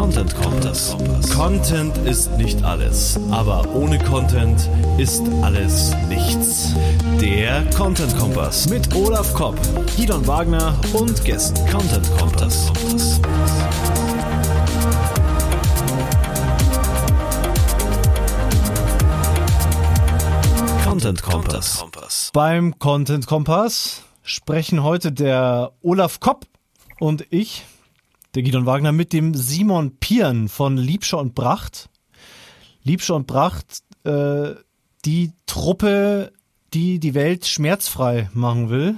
Content Kompass. Content ist nicht alles, aber ohne Content ist alles nichts. Der Content Kompass mit Olaf Kopp, Gidon Wagner und Gästen. Content Kompass. Content Kompass. Beim Content Kompass sprechen heute der Olaf Kopp und ich, der Gidon Wagner, mit dem Simon Pieren von Liebscher und Bracht. Liebscher und Bracht, äh, die Truppe, die die Welt schmerzfrei machen will.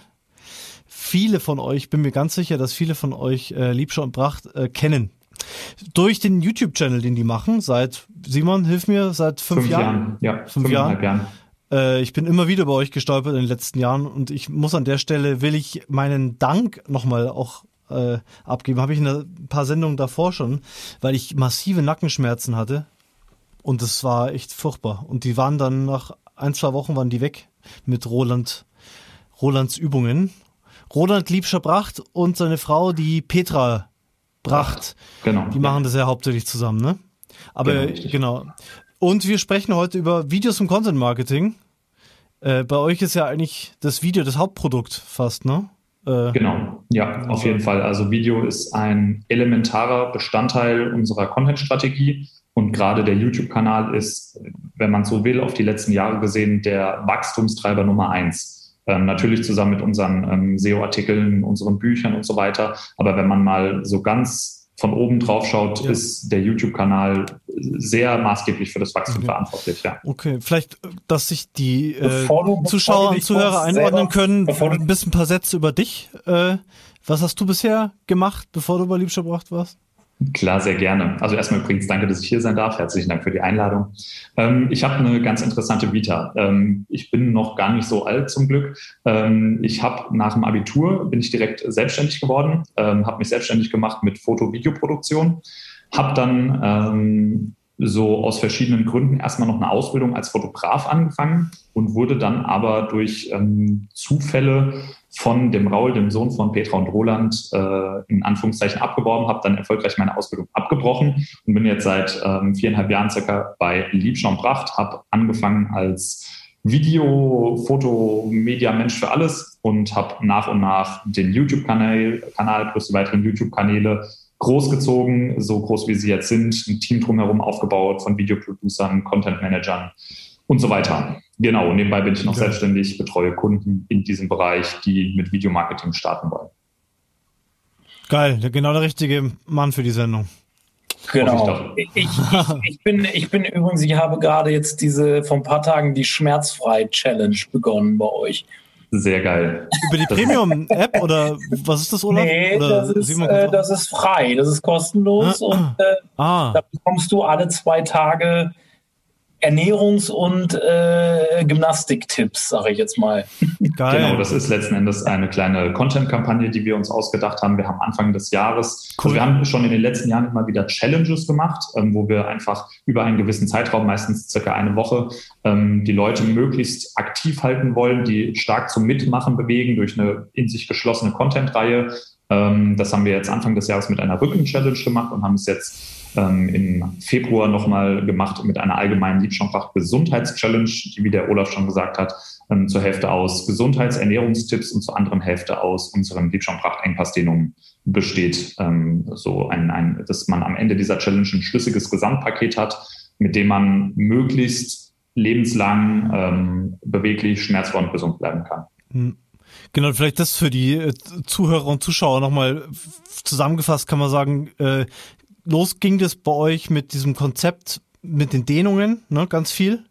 Viele von euch, bin mir ganz sicher, dass viele von euch äh, Liebscher und Bracht äh, kennen. Durch den YouTube-Channel, den die machen, seit, Simon, hilf mir, seit fünf, fünf Jahren? Jahren. Ja, fünf Jahren. Jahren. Äh, ich bin immer wieder bei euch gestolpert in den letzten Jahren und ich muss an der Stelle, will ich meinen Dank nochmal auch äh, abgeben. Habe ich in ein paar Sendungen davor schon, weil ich massive Nackenschmerzen hatte. Und es war echt furchtbar. Und die waren dann nach ein, zwei Wochen waren die weg mit Roland, Rolands Übungen. Roland Liebscher Bracht und seine Frau, die Petra Bracht. Genau. Die machen das ja hauptsächlich zusammen, ne? Aber genau. genau. Und wir sprechen heute über Videos und Content Marketing. Äh, bei euch ist ja eigentlich das Video das Hauptprodukt fast, ne? Äh, genau, ja, auf jeden Fall. Also Video ist ein elementarer Bestandteil unserer Content-Strategie und gerade der YouTube-Kanal ist, wenn man so will, auf die letzten Jahre gesehen der Wachstumstreiber Nummer eins. Ähm, natürlich zusammen mit unseren ähm, SEO-Artikeln, unseren Büchern und so weiter. Aber wenn man mal so ganz von oben drauf schaut, ja. ist der YouTube-Kanal sehr maßgeblich für das Wachstum okay. verantwortlich. Ja. Okay, vielleicht, dass sich die äh, Zuschauer und Zuhörer einordnen können, ein bisschen ein paar Sätze über dich. Äh, was hast du bisher gemacht, bevor du bei Liebscher warst? Klar, sehr gerne. Also erstmal übrigens danke, dass ich hier sein darf. Herzlichen Dank für die Einladung. Ähm, ich habe eine ganz interessante Vita. Ähm, ich bin noch gar nicht so alt zum Glück. Ähm, ich habe nach dem Abitur bin ich direkt selbstständig geworden, ähm, habe mich selbstständig gemacht mit Foto-Videoproduktion, habe dann ähm, so aus verschiedenen Gründen erstmal noch eine Ausbildung als Fotograf angefangen und wurde dann aber durch ähm, Zufälle von dem Raul, dem Sohn von Petra und Roland, äh, in Anführungszeichen abgeworben, habe dann erfolgreich meine Ausbildung abgebrochen und bin jetzt seit ähm, viereinhalb Jahren circa bei Liebscher Bracht, habe angefangen als Video, Foto, Media Mensch für alles und habe nach und nach den YouTube-Kanal Kanal plus die weiteren YouTube-Kanäle großgezogen, so groß wie sie jetzt sind, ein Team drumherum aufgebaut von Videoproducern, Content-Managern und so weiter. Genau, und nebenbei bin ich noch ja. selbstständig, betreue Kunden in diesem Bereich, die mit Videomarketing starten wollen. Geil, genau der richtige Mann für die Sendung. Genau. Ich, ich, ich, bin, ich bin übrigens, ich habe gerade jetzt diese vor ein paar Tagen die Schmerzfrei-Challenge begonnen bei euch. Sehr geil. Über die Premium-App oder was ist das, Olaf? Nee, das ist, äh, das ist frei, das ist kostenlos ah, und äh, ah. da bekommst du alle zwei Tage Ernährungs- und äh, Gymnastiktipps, sage ich jetzt mal. Geil. Genau, das ist letzten Endes eine kleine Content-Kampagne, die wir uns ausgedacht haben. Wir haben Anfang des Jahres, also cool. also wir haben schon in den letzten Jahren immer wieder Challenges gemacht, ähm, wo wir einfach über einen gewissen Zeitraum, meistens circa eine Woche, ähm, die Leute möglichst aktiv halten wollen, die stark zum Mitmachen bewegen durch eine in sich geschlossene Content-Reihe. Ähm, das haben wir jetzt Anfang des Jahres mit einer Rücken-Challenge gemacht und haben es jetzt ähm, im Februar nochmal gemacht mit einer allgemeinen Liebschonfach Gesundheitschallenge, die, wie der Olaf schon gesagt hat, ähm, zur Hälfte aus Gesundheitsernährungstipps und zur anderen Hälfte aus unserem Liebschonpracht-Engpass, den besteht, ähm, so ein, ein, dass man am Ende dieser Challenge ein schlüssiges Gesamtpaket hat, mit dem man möglichst lebenslang ähm, beweglich, schmerzfrei und gesund bleiben kann. Hm. Genau, vielleicht das für die äh, Zuhörer und Zuschauer nochmal zusammengefasst kann man sagen, äh, los ging das bei euch mit diesem Konzept mit den Dehnungen, ne, ganz viel.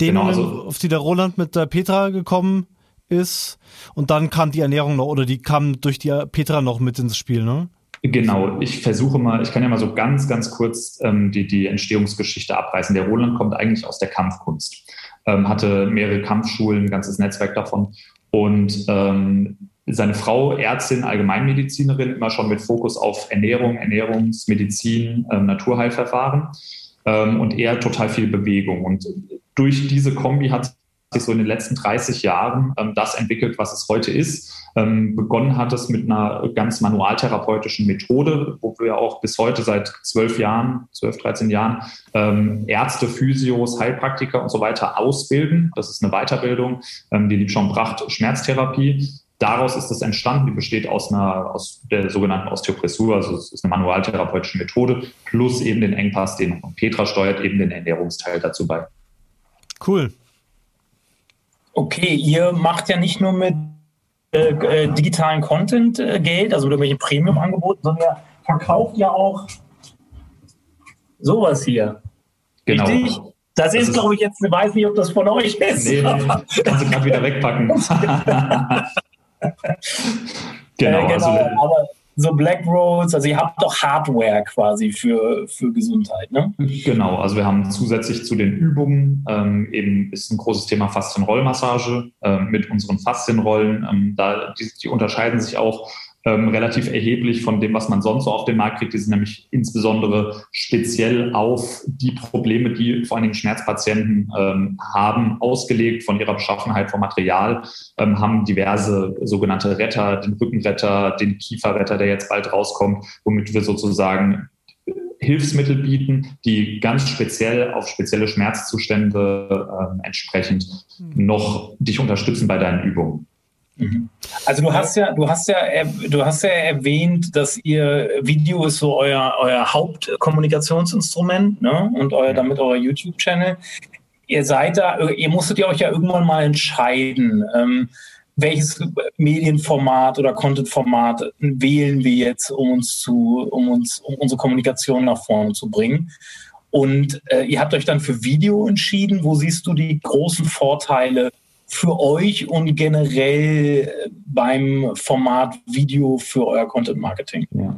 Dehnungen, genau, also, auf die der Roland mit der Petra gekommen ist. Und dann kam die Ernährung noch, oder die kam durch die Petra noch mit ins Spiel, ne? Genau, ich versuche mal, ich kann ja mal so ganz, ganz kurz ähm, die, die Entstehungsgeschichte abreißen. Der Roland kommt eigentlich aus der Kampfkunst, ähm, hatte mehrere Kampfschulen, ein ganzes Netzwerk davon. Und ähm, seine Frau Ärztin, Allgemeinmedizinerin, immer schon mit Fokus auf Ernährung, Ernährungsmedizin, ähm, Naturheilverfahren ähm, und er total viel Bewegung. Und durch diese Kombi hat sich so in den letzten 30 Jahren ähm, das entwickelt, was es heute ist. Ähm, begonnen hat es mit einer ganz manualtherapeutischen Methode, wo wir auch bis heute seit zwölf Jahren, zwölf, 13 Jahren ähm, Ärzte, Physios, Heilpraktiker und so weiter ausbilden. Das ist eine Weiterbildung, ähm, die Liebschaum Pracht Schmerztherapie. Daraus ist es entstanden, die besteht aus einer, aus der sogenannten Osteopressur, also es ist eine manualtherapeutische Methode, plus eben den Engpass, den Petra steuert eben den Ernährungsteil dazu bei. Cool. Okay, ihr macht ja nicht nur mit äh, äh, digitalen Content äh, Geld, also mit irgendwelchen Premium-Angeboten, sondern ihr verkauft ja auch sowas hier. Genau. Richtig? Das, das ist, glaube ich, jetzt, ich weiß nicht, ob das von euch ist. Nee, nee, kannst du gerade wieder wegpacken. genau, äh, genau also, aber so Black Rolls, also ihr habt doch Hardware quasi für, für Gesundheit, ne? Genau, also wir haben zusätzlich zu den Übungen ähm, eben ist ein großes Thema Faszienrollmassage äh, mit unseren Faszienrollen. Ähm, da, die, die unterscheiden sich auch ähm, relativ erheblich von dem, was man sonst so auf den Markt kriegt. Die sind nämlich insbesondere speziell auf die Probleme, die vor allen Dingen Schmerzpatienten ähm, haben, ausgelegt von ihrer Beschaffenheit vom Material, ähm, haben diverse sogenannte Retter, den Rückenretter, den Kieferretter, der jetzt bald rauskommt, womit wir sozusagen Hilfsmittel bieten, die ganz speziell auf spezielle Schmerzzustände äh, entsprechend hm. noch dich unterstützen bei deinen Übungen. Mhm. Also du hast ja, du hast ja, du hast ja erwähnt, dass ihr Video ist so euer, euer Hauptkommunikationsinstrument, ne? Und euer, damit euer YouTube-Channel. Ihr seid da, ihr musstet ja euch ja irgendwann mal entscheiden, ähm, welches Medienformat oder Contentformat wählen wir jetzt, um uns zu, um uns, um unsere Kommunikation nach vorne zu bringen. Und äh, ihr habt euch dann für Video entschieden. Wo siehst du die großen Vorteile für euch und generell beim Format Video für euer Content Marketing? Ja.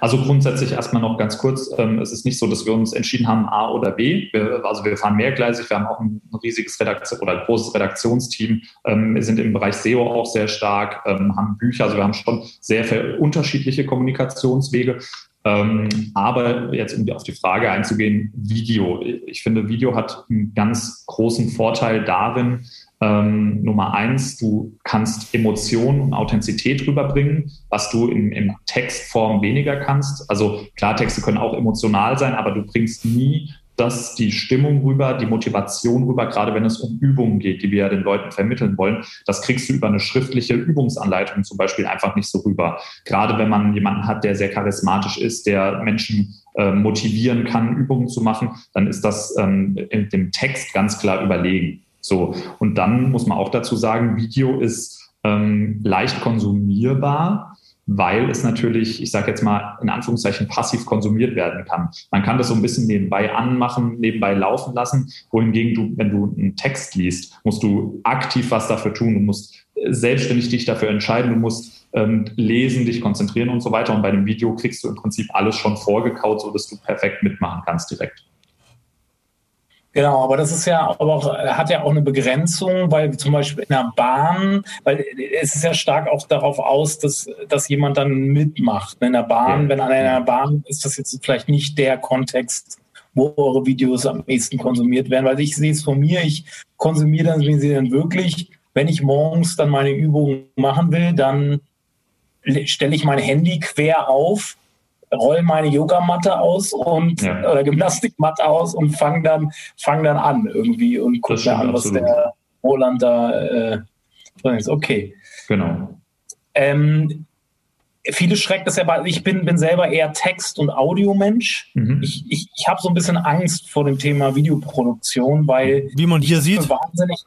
Also grundsätzlich erstmal noch ganz kurz. Ähm, es ist nicht so, dass wir uns entschieden haben, A oder B. Wir, also wir fahren mehrgleisig. Wir haben auch ein riesiges Redaktion oder ein großes Redaktionsteam. Ähm, wir sind im Bereich SEO auch sehr stark, ähm, haben Bücher. Also wir haben schon sehr viele unterschiedliche Kommunikationswege. Ähm, aber jetzt, um auf die Frage einzugehen, Video. Ich finde, Video hat einen ganz großen Vorteil darin, ähm, Nummer eins, du kannst Emotionen und Authentizität rüberbringen, was du in, in Textform weniger kannst. Also Klartexte können auch emotional sein, aber du bringst nie das, die Stimmung rüber, die Motivation rüber, gerade wenn es um Übungen geht, die wir ja den Leuten vermitteln wollen. Das kriegst du über eine schriftliche Übungsanleitung zum Beispiel einfach nicht so rüber. Gerade wenn man jemanden hat, der sehr charismatisch ist, der Menschen äh, motivieren kann, Übungen zu machen, dann ist das ähm, in dem Text ganz klar überlegen. So, und dann muss man auch dazu sagen, Video ist ähm, leicht konsumierbar, weil es natürlich, ich sage jetzt mal in Anführungszeichen, passiv konsumiert werden kann. Man kann das so ein bisschen nebenbei anmachen, nebenbei laufen lassen, wohingegen du, wenn du einen Text liest, musst du aktiv was dafür tun, du musst selbstständig dich dafür entscheiden, du musst ähm, lesen, dich konzentrieren und so weiter. Und bei dem Video kriegst du im Prinzip alles schon vorgekaut, so dass du perfekt mitmachen kannst direkt. Genau, aber das ist ja aber auch, hat ja auch eine Begrenzung, weil zum Beispiel in der Bahn, weil es ist ja stark auch darauf aus, dass, dass jemand dann mitmacht. In der Bahn, ja. wenn an einer Bahn ist das jetzt vielleicht nicht der Kontext, wo eure Videos am ehesten konsumiert werden, weil ich sehe es von mir, ich konsumiere dann, wie sie dann wirklich, wenn ich morgens dann meine Übungen machen will, dann stelle ich mein Handy quer auf roll meine Yogamatte aus und ja. oder Gymnastikmatte aus und fange dann, fang dann an irgendwie und gucke mir an, was absolut. der Roland da äh, drin ist. Okay. Genau. Ähm, viele schreckt das ja, weil ich bin, bin selber eher Text- und Audiomensch. Mhm. Ich, ich, ich habe so ein bisschen Angst vor dem Thema Videoproduktion, weil. Wie man hier sieht. Wahnsinnig.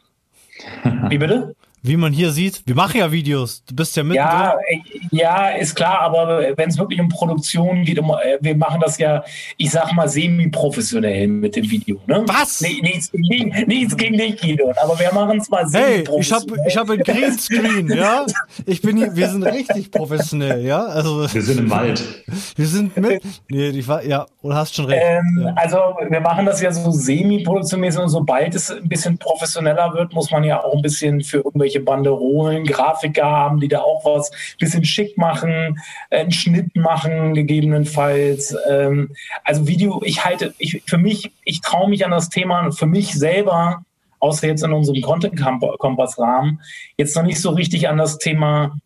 Wie bitte? Wie man hier sieht, wir machen ja Videos. Du bist ja mit. Ja, äh, ja, ist klar, aber wenn es wirklich um Produktion geht, um, äh, wir machen das ja, ich sag mal, semi-professionell mit dem Video. Ne? Was? Nee, nichts, nichts gegen dich, Guido, aber wir machen es mal semi-professionell. Hey, ich habe ich hab einen Greenscreen, ja? Ich bin hier, wir sind richtig professionell, ja? Also, wir sind im Wald. Wir sind mit. Nee, ich war, ja, du hast schon recht. Ähm, ja. Also, wir machen das ja so semi-produktionsmäßig und sobald es ein bisschen professioneller wird, muss man ja auch ein bisschen für irgendwelche irgendwelche Banderolen, Grafiker haben, die da auch was bisschen schick machen, einen Schnitt machen, gegebenenfalls. Ähm, also Video, ich halte, ich, für mich, ich traue mich an das Thema für mich selber außer jetzt in unserem Content-Kompass-Rahmen, jetzt noch nicht so richtig an das Thema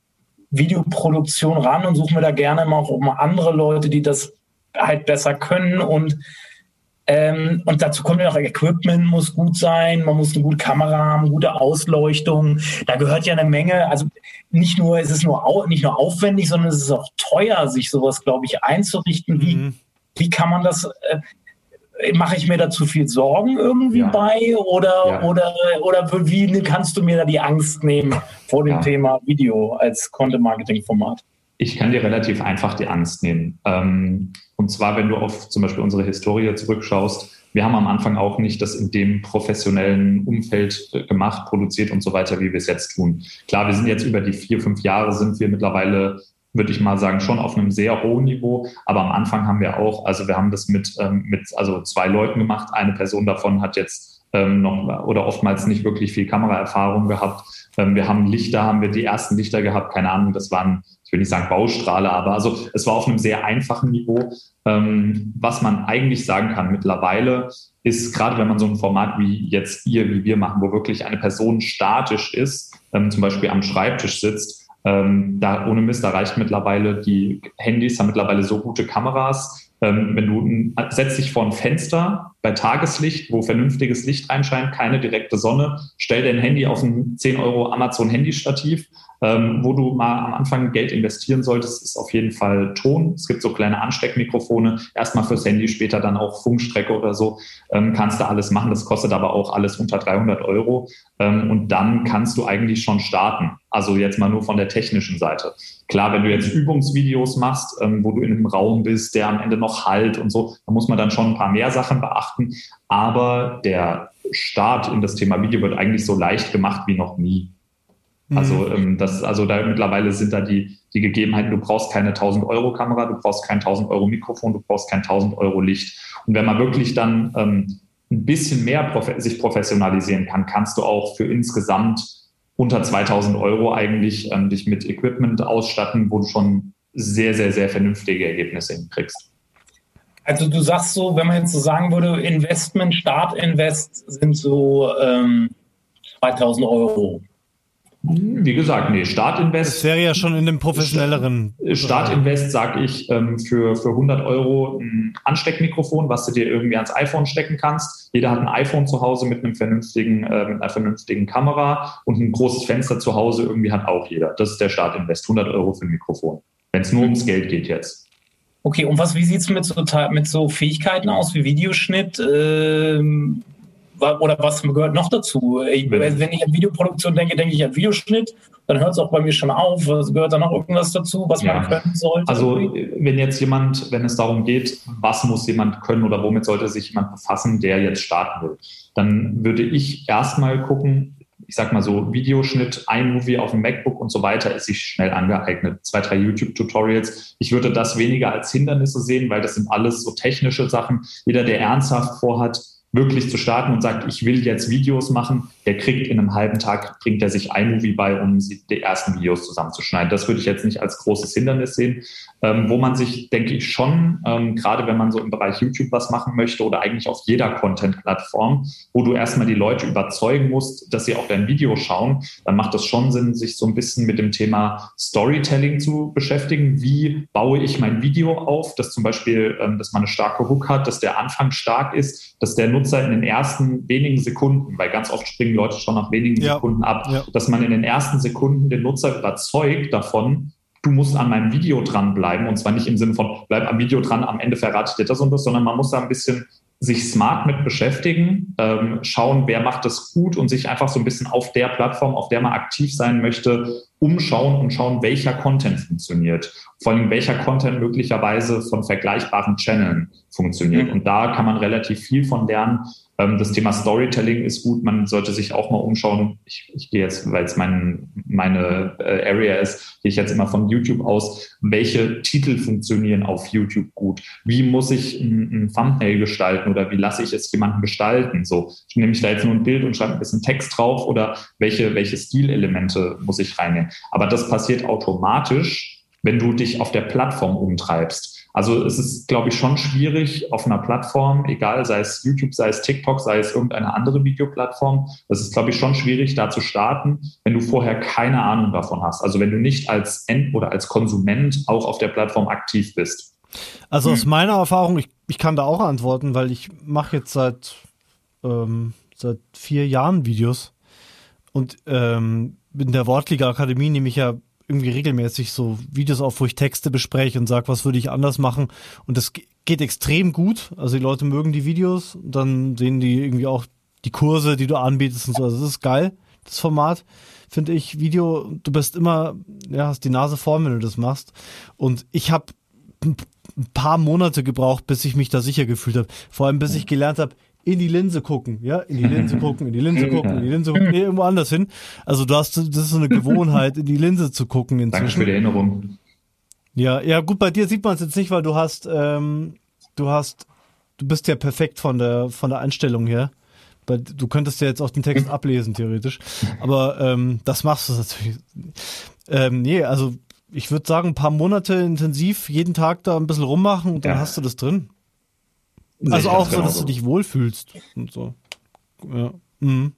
Videoproduktion ran und suche mir da gerne mal auch andere Leute, die das halt besser können und ähm, und dazu kommt ja auch Equipment muss gut sein, man muss eine gute Kamera haben, gute Ausleuchtung. Da gehört ja eine Menge, also nicht nur, es ist nur au, nicht nur aufwendig, sondern es ist auch teuer, sich sowas, glaube ich, einzurichten. Wie, mhm. wie kann man das, äh, mache ich mir da zu viel Sorgen irgendwie ja. bei oder, ja. oder, oder wie kannst du mir da die Angst nehmen vor dem ja. Thema Video als Content-Marketing-Format? Ich kann dir relativ einfach die Angst nehmen. Ähm, und zwar, wenn du auf zum Beispiel unsere Historie zurückschaust, wir haben am Anfang auch nicht das in dem professionellen Umfeld äh, gemacht, produziert und so weiter, wie wir es jetzt tun. Klar, wir sind jetzt über die vier, fünf Jahre sind wir mittlerweile würde ich mal sagen, schon auf einem sehr hohen Niveau. Aber am Anfang haben wir auch, also wir haben das mit, ähm, mit also zwei Leuten gemacht. Eine Person davon hat jetzt ähm, noch oder oftmals nicht wirklich viel Kameraerfahrung gehabt. Wir haben Lichter, haben wir die ersten Lichter gehabt, keine Ahnung, das waren, ich will nicht sagen Baustrahle, aber also es war auf einem sehr einfachen Niveau. Ähm, was man eigentlich sagen kann mittlerweile, ist gerade wenn man so ein Format wie jetzt ihr, wie wir machen, wo wirklich eine Person statisch ist, ähm, zum Beispiel am Schreibtisch sitzt, ähm, da ohne Mist, da reicht mittlerweile, die Handys haben mittlerweile so gute Kameras. Ähm, wenn du setzt dich vor ein Fenster bei Tageslicht, wo vernünftiges Licht einscheint, keine direkte Sonne, stell dein Handy auf ein 10 Euro Amazon Handystativ ähm, wo du mal am Anfang Geld investieren solltest, ist auf jeden Fall Ton. Es gibt so kleine Ansteckmikrofone, erstmal fürs Handy, später dann auch Funkstrecke oder so. Ähm, kannst du alles machen. Das kostet aber auch alles unter 300 Euro. Ähm, und dann kannst du eigentlich schon starten. Also jetzt mal nur von der technischen Seite. Klar, wenn du jetzt Übungsvideos machst, ähm, wo du in einem Raum bist, der am Ende noch halt und so, da muss man dann schon ein paar mehr Sachen beachten. Aber der Start in das Thema Video wird eigentlich so leicht gemacht wie noch nie. Also, mhm. ähm, das, also da mittlerweile sind da die, die Gegebenheiten, du brauchst keine 1000 Euro Kamera, du brauchst kein 1000 Euro Mikrofon, du brauchst kein 1000 Euro Licht. Und wenn man wirklich dann ähm, ein bisschen mehr prof sich professionalisieren kann, kannst du auch für insgesamt unter 2000 Euro eigentlich ähm, dich mit Equipment ausstatten, wo du schon sehr, sehr, sehr vernünftige Ergebnisse hinkriegst. Also du sagst so, wenn man jetzt so sagen würde, Investment, Startinvest sind so ähm, 2000 Euro. Wie gesagt, nee, Startinvest. Das wäre ja schon in dem professionelleren. Startinvest sage ich ähm, für, für 100 Euro ein Ansteckmikrofon, was du dir irgendwie ans iPhone stecken kannst. Jeder hat ein iPhone zu Hause mit einem vernünftigen, äh, mit einer vernünftigen Kamera und ein großes Fenster zu Hause irgendwie hat auch jeder. Das ist der Startinvest. 100 Euro für ein Mikrofon. Wenn es nur ums Geld geht jetzt. Okay, und was, wie sieht es mit so, mit so Fähigkeiten aus wie Videoschnitt? Ähm oder was gehört noch dazu? Ich, wenn ich an Videoproduktion denke, denke ich an Videoschnitt, dann hört es auch bei mir schon auf. Was gehört da noch irgendwas dazu, was ja. man können sollte? Also wenn jetzt jemand, wenn es darum geht, was muss jemand können oder womit sollte sich jemand befassen, der jetzt starten will, dann würde ich erstmal gucken, ich sag mal so, Videoschnitt, iMovie auf dem MacBook und so weiter ist sich schnell angeeignet. Zwei, drei YouTube-Tutorials. Ich würde das weniger als Hindernisse sehen, weil das sind alles so technische Sachen. Jeder, der ernsthaft vorhat, wirklich zu starten und sagt, ich will jetzt Videos machen, der kriegt in einem halben Tag, bringt er sich iMovie bei, um die ersten Videos zusammenzuschneiden. Das würde ich jetzt nicht als großes Hindernis sehen. Ähm, wo man sich, denke ich, schon, ähm, gerade wenn man so im Bereich YouTube was machen möchte oder eigentlich auf jeder Content-Plattform, wo du erstmal die Leute überzeugen musst, dass sie auch dein Video schauen, dann macht es schon Sinn, sich so ein bisschen mit dem Thema Storytelling zu beschäftigen. Wie baue ich mein Video auf, dass zum Beispiel, ähm, dass man eine starke Hook hat, dass der Anfang stark ist, dass der Nutzer in den ersten wenigen Sekunden, weil ganz oft springen Leute schon nach wenigen ja. Sekunden ab, ja. dass man in den ersten Sekunden den Nutzer überzeugt davon, du musst an meinem Video dranbleiben und zwar nicht im Sinne von bleib am Video dran, am Ende verrate ich dir das und das, sondern man muss da ein bisschen sich smart mit beschäftigen, ähm, schauen, wer macht das gut und sich einfach so ein bisschen auf der Plattform, auf der man aktiv sein möchte, umschauen und schauen, welcher Content funktioniert. Vor allem welcher Content möglicherweise von vergleichbaren Channeln funktioniert. Mhm. Und da kann man relativ viel von lernen. Ähm, das Thema Storytelling ist gut. Man sollte sich auch mal umschauen. Ich, ich gehe jetzt, weil es mein, meine äh, Area ist, gehe ich jetzt immer von YouTube aus. Welche Titel funktionieren auf YouTube gut? Wie muss ich ein, ein Thumbnail gestalten oder wie lasse ich es jemanden gestalten? So, nehme ich da jetzt nur ein Bild und schreibe ein bisschen Text drauf oder welche, welche Stilelemente muss ich reinnehmen? Aber das passiert automatisch, wenn du dich auf der Plattform umtreibst. Also es ist, glaube ich, schon schwierig auf einer Plattform, egal, sei es YouTube, sei es TikTok, sei es irgendeine andere Videoplattform, das ist, glaube ich, schon schwierig, da zu starten, wenn du vorher keine Ahnung davon hast. Also wenn du nicht als End- oder als Konsument auch auf der Plattform aktiv bist. Also aus hm. meiner Erfahrung, ich, ich kann da auch antworten, weil ich mache jetzt seit, ähm, seit vier Jahren Videos und ähm, in der Wortliga Akademie nehme ich ja irgendwie regelmäßig so Videos auf, wo ich Texte bespreche und sage, was würde ich anders machen. Und das geht extrem gut. Also die Leute mögen die Videos, dann sehen die irgendwie auch die Kurse, die du anbietest und so. Also das ist geil, das Format. Finde ich, Video, du bist immer, ja, hast die Nase vorn, wenn du das machst. Und ich habe ein paar Monate gebraucht, bis ich mich da sicher gefühlt habe. Vor allem, bis ich gelernt habe, in die Linse gucken, ja, in die Linse gucken, in die Linse gucken, in die Linse gucken, nee, irgendwo anders hin. Also du hast, das ist so eine Gewohnheit, in die Linse zu gucken inzwischen. Danke für die Erinnerung. Ja, ja, gut, bei dir sieht man es jetzt nicht, weil du hast, ähm, du hast, du bist ja perfekt von der, von der Einstellung her. Du könntest ja jetzt auch den Text ablesen, theoretisch. Aber ähm, das machst du natürlich. Ähm, nee, also ich würde sagen, ein paar Monate intensiv jeden Tag da ein bisschen rummachen und dann ja. hast du das drin. Also auch so, dass du dich wohlfühlst und so. Ja. Mhm.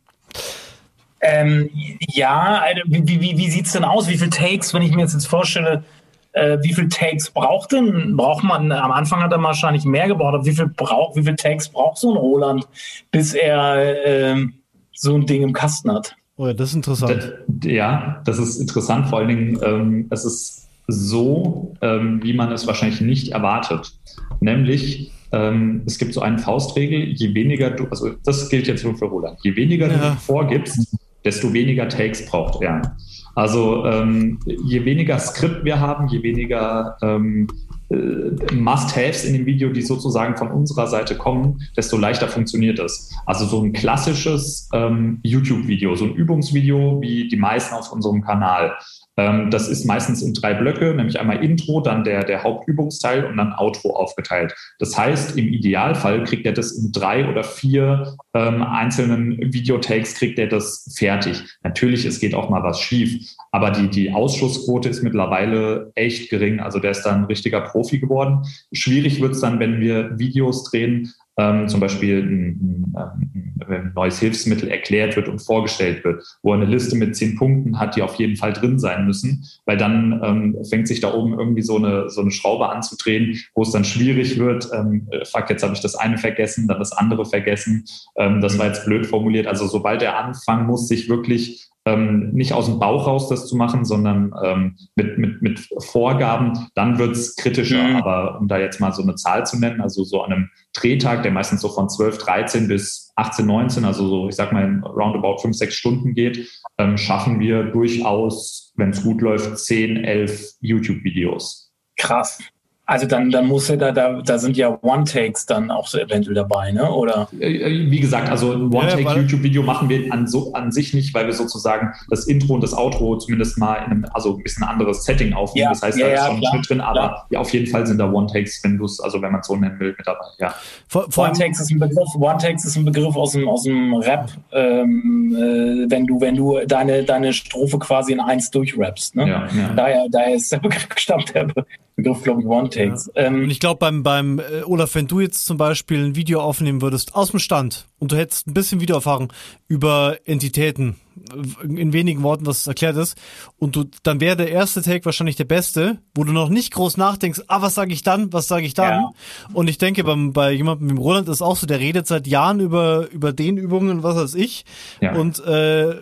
Ähm, ja, wie, wie, wie sieht es denn aus? Wie viele Takes, wenn ich mir jetzt, jetzt vorstelle, äh, wie viele Takes braucht denn, braucht man, am Anfang hat er wahrscheinlich mehr gebraucht, aber wie viel braucht, wie viele Takes braucht so ein Roland, bis er äh, so ein Ding im Kasten hat? Oh ja, das ist interessant. Ja, das ist interessant. Vor allen Dingen, ähm, es ist so, ähm, wie man es wahrscheinlich nicht erwartet. Nämlich, ähm, es gibt so eine Faustregel, je weniger du, also das gilt jetzt nur für Roland, je weniger ja. du vorgibst, desto weniger Takes braucht er. Also ähm, je weniger Skript wir haben, je weniger ähm, äh, Must-Haves in dem Video, die sozusagen von unserer Seite kommen, desto leichter funktioniert es. Also so ein klassisches ähm, YouTube-Video, so ein Übungsvideo wie die meisten auf unserem Kanal. Ähm, das ist meistens in drei Blöcke, nämlich einmal Intro, dann der, der Hauptübungsteil und dann Outro aufgeteilt. Das heißt, im Idealfall kriegt er das in drei oder vier ähm, einzelnen Videotakes, kriegt er das fertig. Natürlich, es geht auch mal was schief, aber die, die Ausschussquote ist mittlerweile echt gering. Also der ist dann ein richtiger Profi geworden. Schwierig wird es dann, wenn wir Videos drehen, ähm, zum Beispiel ein, ein, ein, neues Hilfsmittel erklärt wird und vorgestellt wird, wo er eine Liste mit zehn Punkten hat, die auf jeden Fall drin sein müssen, weil dann ähm, fängt sich da oben irgendwie so eine, so eine Schraube anzudrehen, wo es dann schwierig wird, ähm, fuck, jetzt habe ich das eine vergessen, dann das andere vergessen, ähm, das war jetzt blöd formuliert. Also sobald er anfangen muss, sich wirklich ähm, nicht aus dem Bauch raus das zu machen, sondern ähm, mit, mit, mit Vorgaben, dann wird es kritischer. Mhm. Aber um da jetzt mal so eine Zahl zu nennen, also so an einem Drehtag, der meistens so von 12, 13 bis 18, 19, also so, ich sag mal, roundabout 5, 6 Stunden geht, ähm, schaffen wir durchaus, wenn es gut läuft, 10, 11 YouTube-Videos. Krass. Also dann, dann muss er da, da, da sind ja One-Takes dann auch so eventuell dabei, ne? Oder? Äh, äh, wie gesagt, also ein One-Take-YouTube-Video machen wir an, so, an sich nicht, weil wir sozusagen das Intro und das Outro zumindest mal in einem, also ein bisschen anderes Setting aufnehmen. Ja, das heißt, ja, da ist schon ja, Schnitt drin, aber ja, auf jeden Fall sind da One-Takes, wenn du es, also wenn man es so nennen will, mit dabei, ja. One-Takes ist ein Begriff, One-Takes ist ein Begriff aus dem, aus dem Rap, ähm, äh, wenn du, wenn du deine, deine Strophe quasi in eins durchrappst, ne? Ja, ja. Daher, daher ist der Begriff gestammt, der Begriff, glaube ich, One-Takes. Ja. Ähm, und ich glaube, beim, beim äh, Olaf, wenn du jetzt zum Beispiel ein Video aufnehmen würdest aus dem Stand und du hättest ein bisschen Videoerfahrung über Entitäten, in wenigen Worten, was erklärt ist. Und du, dann wäre der erste Take wahrscheinlich der beste, wo du noch nicht groß nachdenkst, ah, was sage ich dann, was sage ich dann? Ja. Und ich denke, beim, bei jemandem wie Roland ist auch so, der redet seit Jahren über, über den Übungen, was weiß ich. Ja. Und äh,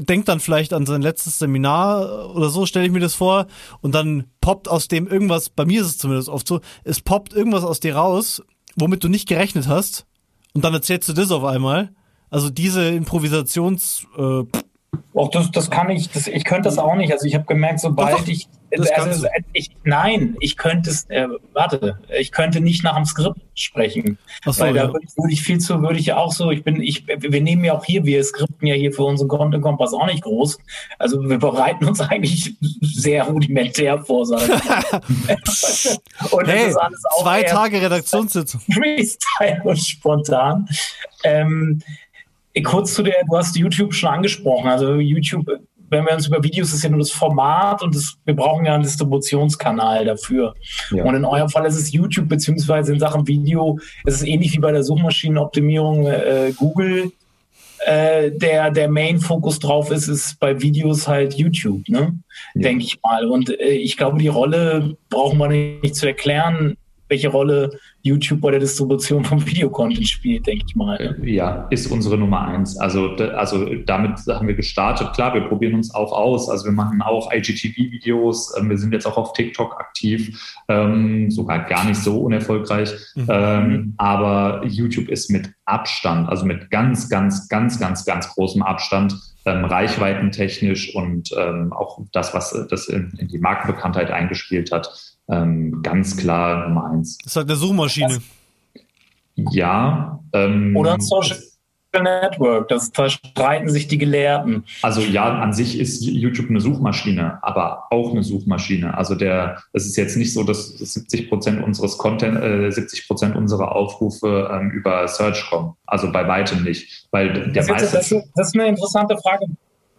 denkt dann vielleicht an sein letztes Seminar oder so, stelle ich mir das vor. Und dann poppt aus dem irgendwas, bei mir ist es zumindest oft so, es poppt irgendwas aus dir raus, womit du nicht gerechnet hast. Und dann erzählst du das auf einmal. Also diese Improvisations... Äh, auch das, das kann ich, das, ich könnte das auch nicht. Also ich habe gemerkt, sobald doch, ich, also, ich, nein, ich könnte es, äh, warte, ich könnte nicht nach dem Skript sprechen, so, weil da ja. würde, würde ich viel zu, würde ich ja auch so, ich bin, ich, wir nehmen ja auch hier, wir skripten ja hier für unseren Content Kompass auch nicht groß. Also wir bereiten uns eigentlich sehr rudimentär vor, ich. und hey, das ist alles auch zwei Tage Redaktionssitzung. Freestyle und spontan. Ähm, Kurz zu der, du hast YouTube schon angesprochen. Also YouTube wenn wir uns über Videos, ist ja nur das Format und das, wir brauchen ja einen Distributionskanal dafür. Ja. Und in eurem Fall ist es YouTube, beziehungsweise in Sachen Video ist es ähnlich wie bei der Suchmaschinenoptimierung äh, Google. Äh, der, der Main-Fokus drauf ist, ist bei Videos halt YouTube, ne? Ja. Denke ich mal. Und äh, ich glaube, die Rolle brauchen wir nicht zu erklären, welche Rolle YouTube bei der Distribution von Videocontent spielt, denke ich mal. Ja, ist unsere Nummer eins. Also, also damit haben wir gestartet. Klar, wir probieren uns auch aus. Also wir machen auch IGTV-Videos. Ähm, wir sind jetzt auch auf TikTok aktiv, ähm, sogar gar nicht so unerfolgreich. Mhm. Ähm, aber YouTube ist mit Abstand, also mit ganz, ganz, ganz, ganz, ganz großem Abstand ähm, reichweitentechnisch und ähm, auch das, was das in, in die Markenbekanntheit eingespielt hat, ähm, ganz klar Nummer eins. Das ist halt eine Suchmaschine. Ja. Ähm, Oder ein Social Network, das verstreiten sich die Gelehrten. Also ja, an sich ist YouTube eine Suchmaschine, aber auch eine Suchmaschine. Also der, es ist jetzt nicht so, dass 70 Prozent unseres Content, äh, 70 Prozent unserer Aufrufe ähm, über Search kommen. Also bei weitem nicht, weil der das, ist, das, ist, das ist eine interessante Frage,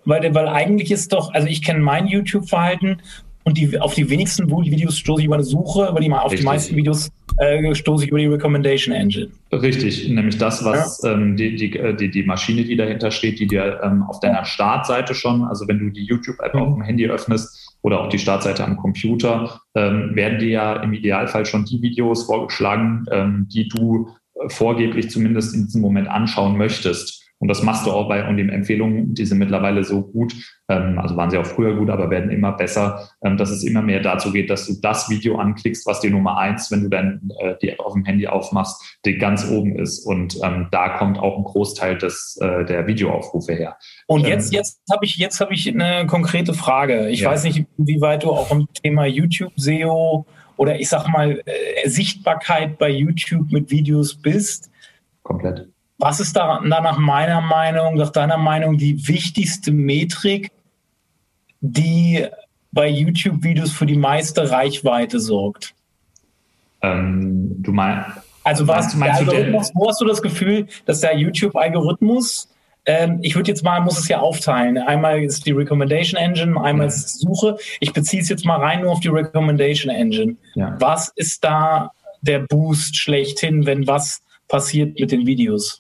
weil, weil eigentlich ist doch, also ich kenne mein YouTube-Verhalten und die, auf die wenigsten Videos stoße ich über eine Suche, über die, auf Richtig. die meisten Videos äh, stoße ich über die Recommendation Engine. Richtig, nämlich das, was ja. ähm, die, die, äh, die, die Maschine, die dahinter steht, die dir ähm, auf deiner Startseite schon, also wenn du die YouTube-App mhm. auf dem Handy öffnest oder auch die Startseite am Computer, ähm, werden dir ja im Idealfall schon die Videos vorgeschlagen, ähm, die du äh, vorgeblich zumindest in diesem Moment anschauen möchtest. Und das machst du auch bei und die Empfehlungen, die sind mittlerweile so gut, ähm, also waren sie auch früher gut, aber werden immer besser, ähm, dass es immer mehr dazu geht, dass du das Video anklickst, was die Nummer eins, wenn du dann äh, die App auf dem Handy aufmachst, die ganz oben ist. Und ähm, da kommt auch ein Großteil des, äh, der Videoaufrufe her. Und jetzt, ähm, jetzt habe ich, jetzt habe ich eine konkrete Frage. Ich ja. weiß nicht, wie weit du auch im Thema YouTube SEO oder ich sag mal äh, Sichtbarkeit bei YouTube mit Videos bist. Komplett. Was ist da, nach meiner Meinung, nach deiner Meinung die wichtigste Metrik, die bei YouTube-Videos für die meiste Reichweite sorgt? Ähm, du meinst. Also was, meinst du Algorithmus, wo hast du das Gefühl, dass der YouTube-Algorithmus, ähm, ich würde jetzt mal, muss es ja aufteilen. Einmal ist die Recommendation Engine, einmal ist die Suche. Ich beziehe es jetzt mal rein nur auf die Recommendation Engine. Ja. Was ist da der Boost schlechthin, wenn was passiert mit den Videos?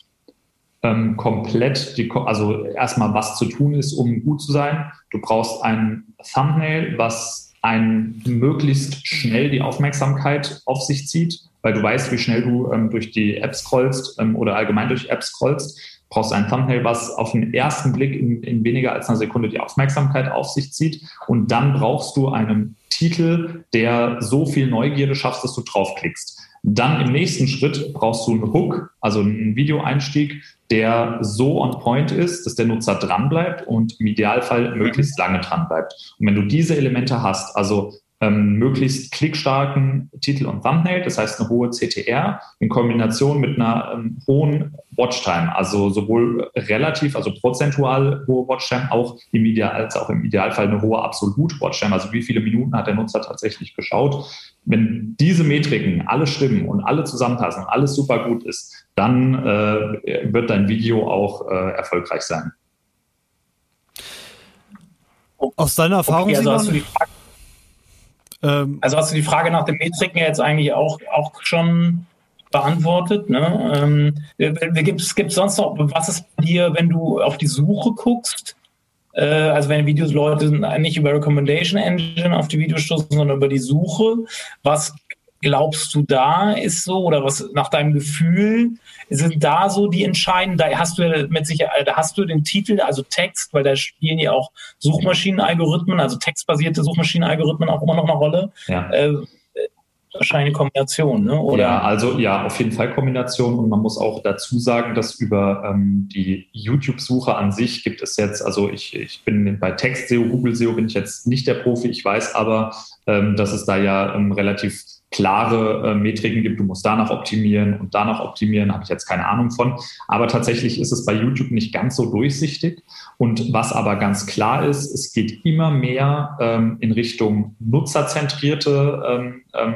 Ähm, komplett, die, also erstmal was zu tun ist, um gut zu sein. Du brauchst ein Thumbnail, was ein möglichst schnell die Aufmerksamkeit auf sich zieht, weil du weißt, wie schnell du ähm, durch die App scrollst ähm, oder allgemein durch Apps scrollst. Brauchst ein Thumbnail, was auf den ersten Blick in, in weniger als einer Sekunde die Aufmerksamkeit auf sich zieht. Und dann brauchst du einen Titel, der so viel Neugierde schafft, dass du draufklickst. Dann im nächsten Schritt brauchst du einen Hook, also einen Videoeinstieg, der so on point ist, dass der Nutzer dranbleibt und im Idealfall möglichst lange dranbleibt. Und wenn du diese Elemente hast, also ähm, möglichst klickstarken Titel und Thumbnail, das heißt eine hohe CTR in Kombination mit einer ähm, hohen Watchtime, also sowohl relativ, also prozentual hohe Watchtime, auch im Ideal, als auch im Idealfall eine hohe absolute Watchtime, also wie viele Minuten hat der Nutzer tatsächlich geschaut. Wenn diese Metriken alle stimmen und alle zusammenpassen und alles super gut ist, dann äh, wird dein Video auch äh, erfolgreich sein. Aus deiner Erfahrung, okay, also hast du die Frage ähm, also hast du die Frage nach den Metriken jetzt eigentlich auch, auch schon beantwortet. Ne? Ähm, gibt es sonst noch, was ist bei dir, wenn du auf die Suche guckst? Äh, also wenn Videos Leute nicht über Recommendation Engine auf die Videos stoßen, sondern über die Suche. Was glaubst du da ist so oder was nach deinem Gefühl sind da so die entscheidenden? Da hast du mit Sicherheit, da hast du den Titel, also Text, weil da spielen ja auch Suchmaschinenalgorithmen, also textbasierte Suchmaschinenalgorithmen auch immer noch eine Rolle. Ja. Äh, wahrscheinlich eine Kombination, ne? Oder? Ja, also ja, auf jeden Fall Kombination und man muss auch dazu sagen, dass über ähm, die YouTube-Suche an sich gibt es jetzt, also ich, ich bin bei Text-SEO, Google-SEO bin ich jetzt nicht der Profi, ich weiß aber, ähm, dass es da ja ähm, relativ klare äh, Metriken gibt, du musst danach optimieren und danach optimieren, habe ich jetzt keine Ahnung von. Aber tatsächlich ist es bei YouTube nicht ganz so durchsichtig. Und was aber ganz klar ist, es geht immer mehr ähm, in Richtung nutzerzentrierte ähm, ähm,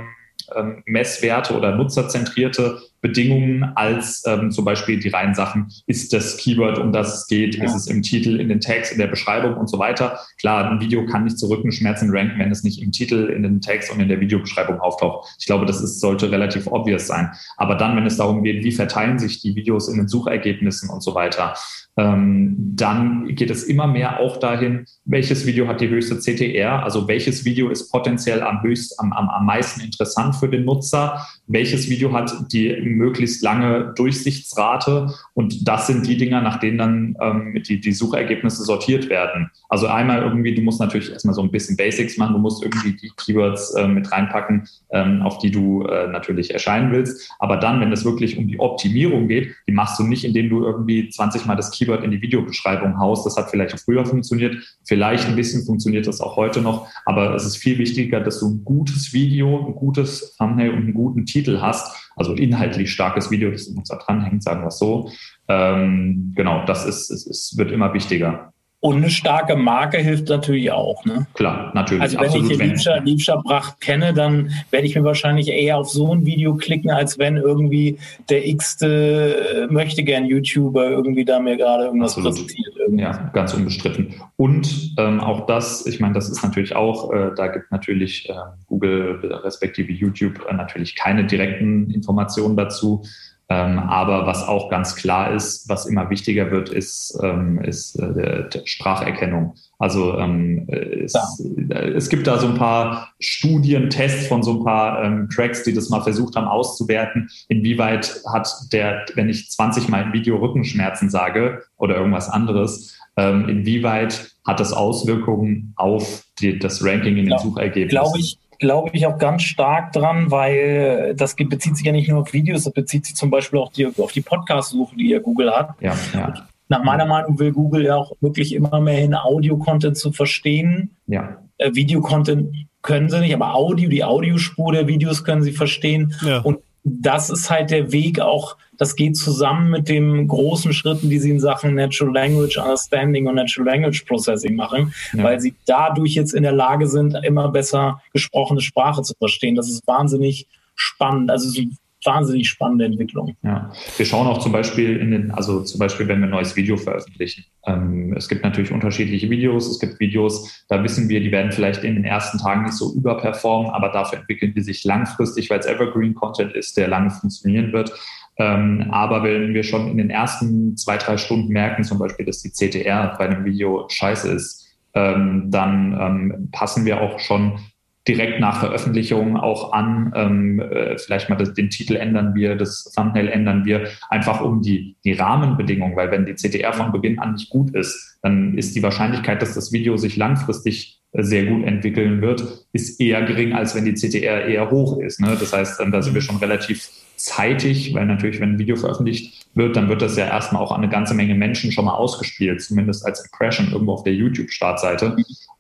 ähm Messwerte oder nutzerzentrierte Bedingungen als ähm, zum Beispiel die reinen Sachen, ist das Keyword, um das es geht, ja. ist es im Titel, in den Tags, in der Beschreibung und so weiter. Klar, ein Video kann nicht zu Rückenschmerzen ranken, wenn es nicht im Titel, in den Tags und in der Videobeschreibung auftaucht. Ich glaube, das ist, sollte relativ obvious sein. Aber dann, wenn es darum geht, wie verteilen sich die Videos in den Suchergebnissen und so weiter, dann geht es immer mehr auch dahin, welches Video hat die höchste CTR, also welches Video ist potenziell am höchst, am, am, am meisten interessant für den Nutzer, welches Video hat die möglichst lange Durchsichtsrate? Und das sind die Dinger, nach denen dann ähm, die, die Suchergebnisse sortiert werden. Also einmal irgendwie, du musst natürlich erstmal so ein bisschen Basics machen, du musst irgendwie die Keywords äh, mit reinpacken, ähm, auf die du äh, natürlich erscheinen willst, aber dann, wenn es wirklich um die Optimierung geht, die machst du nicht, indem du irgendwie 20 Mal das Keyword Keyword in die Videobeschreibung haust. Das hat vielleicht früher funktioniert, vielleicht ein bisschen funktioniert das auch heute noch, aber es ist viel wichtiger, dass du ein gutes Video, ein gutes Thumbnail und einen guten Titel hast, also inhaltlich starkes Video, das uns da dranhängt, sagen wir es so. Ähm, genau, das ist, es, es wird immer wichtiger. Und eine starke Marke hilft natürlich auch. Ne? Klar, natürlich. Also wenn absolut, ich Liebscher, Liebscher Bracht kenne, dann werde ich mir wahrscheinlich eher auf so ein Video klicken, als wenn irgendwie der x-te möchte gern YouTuber irgendwie da mir gerade irgendwas absolut. präsentiert. Irgendwie. Ja, ganz unbestritten. Und ähm, auch das, ich meine, das ist natürlich auch, äh, da gibt natürlich äh, Google respektive YouTube äh, natürlich keine direkten Informationen dazu. Ähm, aber was auch ganz klar ist, was immer wichtiger wird, ist, ähm, ist äh, Spracherkennung. Also ähm, es, ja. es, gibt da so ein paar Studien, Tests von so ein paar ähm, Tracks, die das mal versucht haben auszuwerten, inwieweit hat der, wenn ich 20 Mal im Video Rückenschmerzen sage oder irgendwas anderes, ähm, inwieweit hat das Auswirkungen auf die, das Ranking in den Suchergebnissen? Glaube ich, glaube ich auch ganz stark dran, weil das bezieht sich ja nicht nur auf Videos, das bezieht sich zum Beispiel auch die, auf die Podcast-Suche, die ja Google hat. Ja, ja. Nach meiner Meinung will Google ja auch wirklich immer mehr hin, Audio-Content zu verstehen. Ja. Äh, Video-Content können sie nicht, aber Audio, die Audiospur der Videos können sie verstehen. Ja. Und das ist halt der Weg auch, das geht zusammen mit den großen Schritten, die sie in Sachen Natural Language Understanding und Natural Language Processing machen, ja. weil sie dadurch jetzt in der Lage sind, immer besser gesprochene Sprache zu verstehen. Das ist wahnsinnig spannend. Also sie wahnsinnig spannende Entwicklung. Ja, wir schauen auch zum Beispiel in den, also zum Beispiel, wenn wir ein neues Video veröffentlichen. Ähm, es gibt natürlich unterschiedliche Videos. Es gibt Videos, da wissen wir, die werden vielleicht in den ersten Tagen nicht so überperformen, aber dafür entwickeln die sich langfristig, weil es Evergreen Content ist, der lange funktionieren wird. Ähm, aber wenn wir schon in den ersten zwei, drei Stunden merken, zum Beispiel, dass die CTR bei einem Video scheiße ist, ähm, dann ähm, passen wir auch schon direkt nach Veröffentlichung auch an. Ähm, äh, vielleicht mal das, den Titel ändern wir, das Thumbnail ändern wir, einfach um die, die Rahmenbedingungen, weil wenn die CTR von Beginn an nicht gut ist, dann ist die Wahrscheinlichkeit, dass das Video sich langfristig äh, sehr gut entwickeln wird, ist eher gering, als wenn die CTR eher hoch ist. Ne? Das heißt, da sind wir schon relativ zeitig, weil natürlich, wenn ein Video veröffentlicht wird, dann wird das ja erstmal auch an eine ganze Menge Menschen schon mal ausgespielt, zumindest als Impression irgendwo auf der YouTube-Startseite.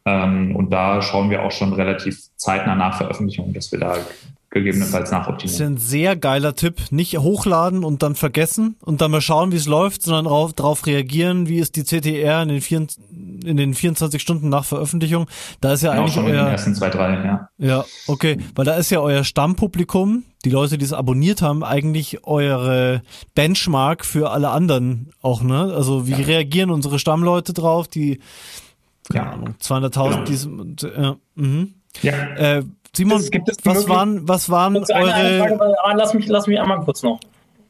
Ähm, und da schauen wir auch schon relativ zeitnah nach Veröffentlichung, dass wir da gegebenenfalls nachoptimieren. Das ist ein sehr geiler Tipp. Nicht hochladen und dann vergessen und dann mal schauen, wie es läuft, sondern darauf, reagieren, wie ist die CTR in den, vier, in den 24 Stunden nach Veröffentlichung. Da ist ja genau, eigentlich schon euer, in den ersten zwei, drei, ja. Ja, okay, weil da ist ja euer Stammpublikum, die Leute, die es abonniert haben, eigentlich eure Benchmark für alle anderen auch, ne? Also wie ja. reagieren unsere Stammleute drauf, die keine ja. Ahnung, 200.000, genau. ja, mhm. ja. Äh, Simon, was waren, was waren eure... Frage, lass, mich, lass mich einmal kurz noch.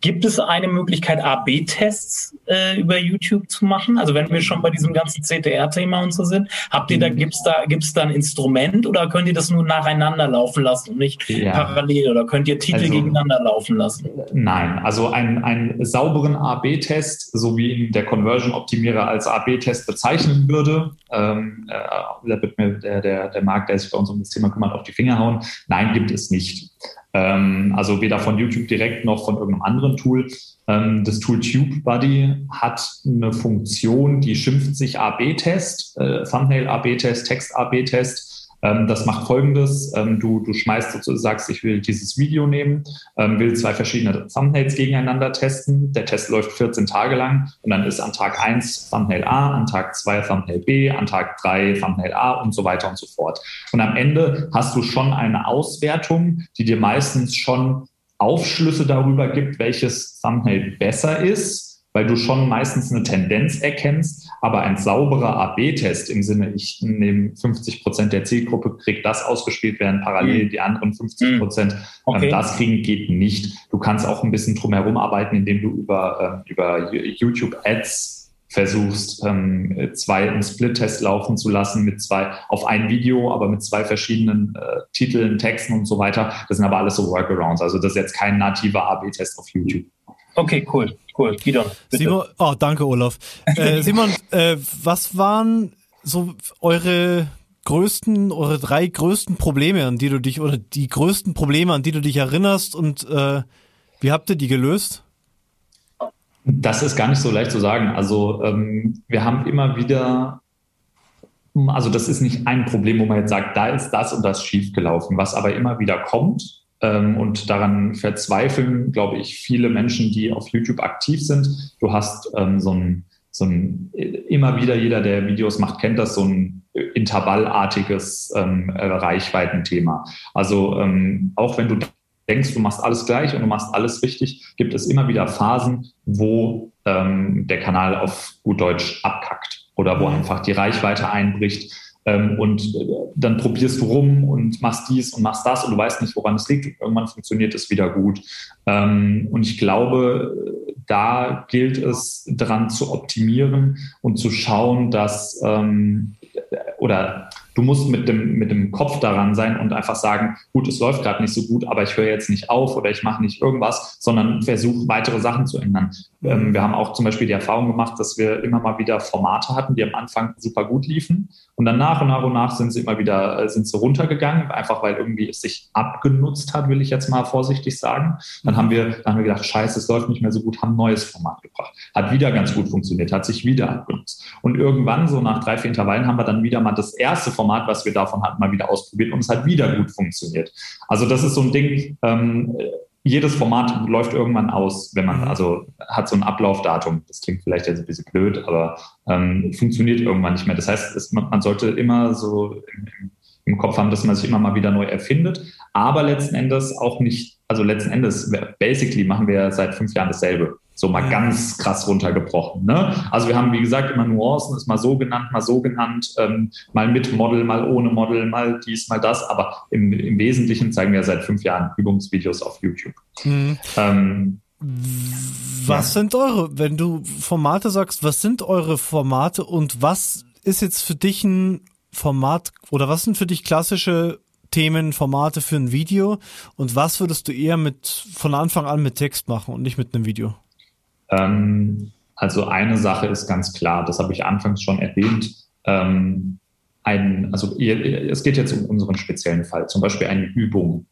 Gibt es eine Möglichkeit, A-B-Tests äh, über YouTube zu machen? Also wenn wir schon bei diesem ganzen CTR-Thema und so sind, habt ihr da, gibt's da, gibt's da ein Instrument oder könnt ihr das nur nacheinander laufen lassen und nicht ja. parallel oder könnt ihr Titel also, gegeneinander laufen lassen? Nein, also einen, einen sauberen A-B-Test, so wie ihn der Conversion-Optimierer als A-B-Test bezeichnen würde, ähm, äh, da wird mir der, der, der Markt, der sich bei uns um das Thema kümmert, auf die Finger hauen. Nein, gibt es nicht. Ähm, also weder von YouTube direkt noch von irgendeinem anderen Tool. Ähm, das Tool TubeBuddy hat eine Funktion, die schimpft sich AB-Test, äh, Thumbnail AB-Test, Text AB-Test. Ähm, das macht folgendes. Ähm, du, du schmeißt sozusagen, sagst, ich will dieses Video nehmen, ähm, will zwei verschiedene Thumbnails gegeneinander testen. Der Test läuft 14 Tage lang und dann ist an Tag 1 Thumbnail A, an Tag 2 Thumbnail B, an Tag 3 Thumbnail A und so weiter und so fort. Und am Ende hast du schon eine Auswertung, die dir meistens schon Aufschlüsse darüber gibt, welches Thumbnail besser ist, weil du schon meistens eine Tendenz erkennst, aber ein sauberer AB-Test im Sinne, ich nehme 50 Prozent der Zielgruppe, kriege das ausgespielt, während parallel mhm. die anderen 50 Prozent mhm. okay. das kriegen, geht nicht. Du kannst auch ein bisschen drumherum arbeiten, indem du über, äh, über YouTube Ads versuchst, ähm, zwei einen Split-Test laufen zu lassen mit zwei auf ein Video, aber mit zwei verschiedenen äh, Titeln, Texten und so weiter. Das sind aber alles so Workarounds. Also das ist jetzt kein nativer AB-Test auf YouTube. Okay, cool. Cool, Gidon. Simon, oh, danke, Olaf. Äh, Simon, äh, was waren so eure größten, eure drei größten Probleme, an die du dich, oder die größten Probleme, an die du dich erinnerst und äh, wie habt ihr die gelöst? Das ist gar nicht so leicht zu sagen. Also ähm, wir haben immer wieder, also das ist nicht ein Problem, wo man jetzt sagt, da ist das und das schiefgelaufen. Was aber immer wieder kommt, und daran verzweifeln, glaube ich, viele Menschen, die auf YouTube aktiv sind. Du hast ähm, so ein, so ein, immer wieder jeder, der Videos macht, kennt das, so ein intervallartiges ähm, äh, Reichweitenthema. Also ähm, auch wenn du denkst, du machst alles gleich und du machst alles richtig, gibt es immer wieder Phasen, wo ähm, der Kanal auf gut Deutsch abkackt oder wo mhm. einfach die Reichweite einbricht ähm, und äh, dann probierst du rum und machst dies und machst das und du weißt nicht, woran es liegt. Und irgendwann funktioniert es wieder gut. Ähm, und ich glaube, da gilt es daran zu optimieren und zu schauen, dass ähm, oder du musst mit dem, mit dem Kopf daran sein und einfach sagen, gut, es läuft gerade nicht so gut, aber ich höre jetzt nicht auf oder ich mache nicht irgendwas, sondern versuche weitere Sachen zu ändern. Ähm, wir haben auch zum Beispiel die Erfahrung gemacht, dass wir immer mal wieder Formate hatten, die am Anfang super gut liefen und dann nach und nach und nach sind sie immer wieder äh, sind sie runtergegangen, einfach weil irgendwie es sich abgenutzt hat, will ich jetzt mal vorsichtig sagen. Dann haben wir, dann haben wir gedacht, scheiße, es läuft nicht mehr so gut, haben ein neues Format gebracht. Hat wieder ganz gut funktioniert, hat sich wieder abgenutzt. Und irgendwann, so nach drei, vier Intervallen, haben wir dann wieder mal das erste Format, was wir davon hatten, mal wieder ausprobiert und es hat wieder gut funktioniert. Also das ist so ein Ding, ähm, jedes Format läuft irgendwann aus, wenn man, mhm. also hat so ein Ablaufdatum. Das klingt vielleicht jetzt ein bisschen blöd, aber ähm, funktioniert irgendwann nicht mehr. Das heißt, es, man, sollte immer so im, im, Kopf haben, dass man sich immer mal wieder neu erfindet, aber letzten Endes auch nicht, also letzten Endes, basically machen wir seit fünf Jahren dasselbe. So mal ganz krass runtergebrochen. Ne? Also wir haben, wie gesagt, immer Nuancen, ist mal so genannt, mal so genannt, ähm, mal mit Model, mal ohne Model, mal dies, mal das. Aber im, im Wesentlichen zeigen wir seit fünf Jahren Übungsvideos auf YouTube. Mhm. Ähm, was ja. sind eure, wenn du Formate sagst, was sind eure Formate und was ist jetzt für dich ein Format oder was sind für dich klassische Themen, Formate für ein Video und was würdest du eher mit von Anfang an mit Text machen und nicht mit einem Video? Ähm, also eine Sache ist ganz klar, das habe ich anfangs schon erwähnt. Ähm, ein, also ihr, es geht jetzt um unseren speziellen Fall, zum Beispiel eine Übung,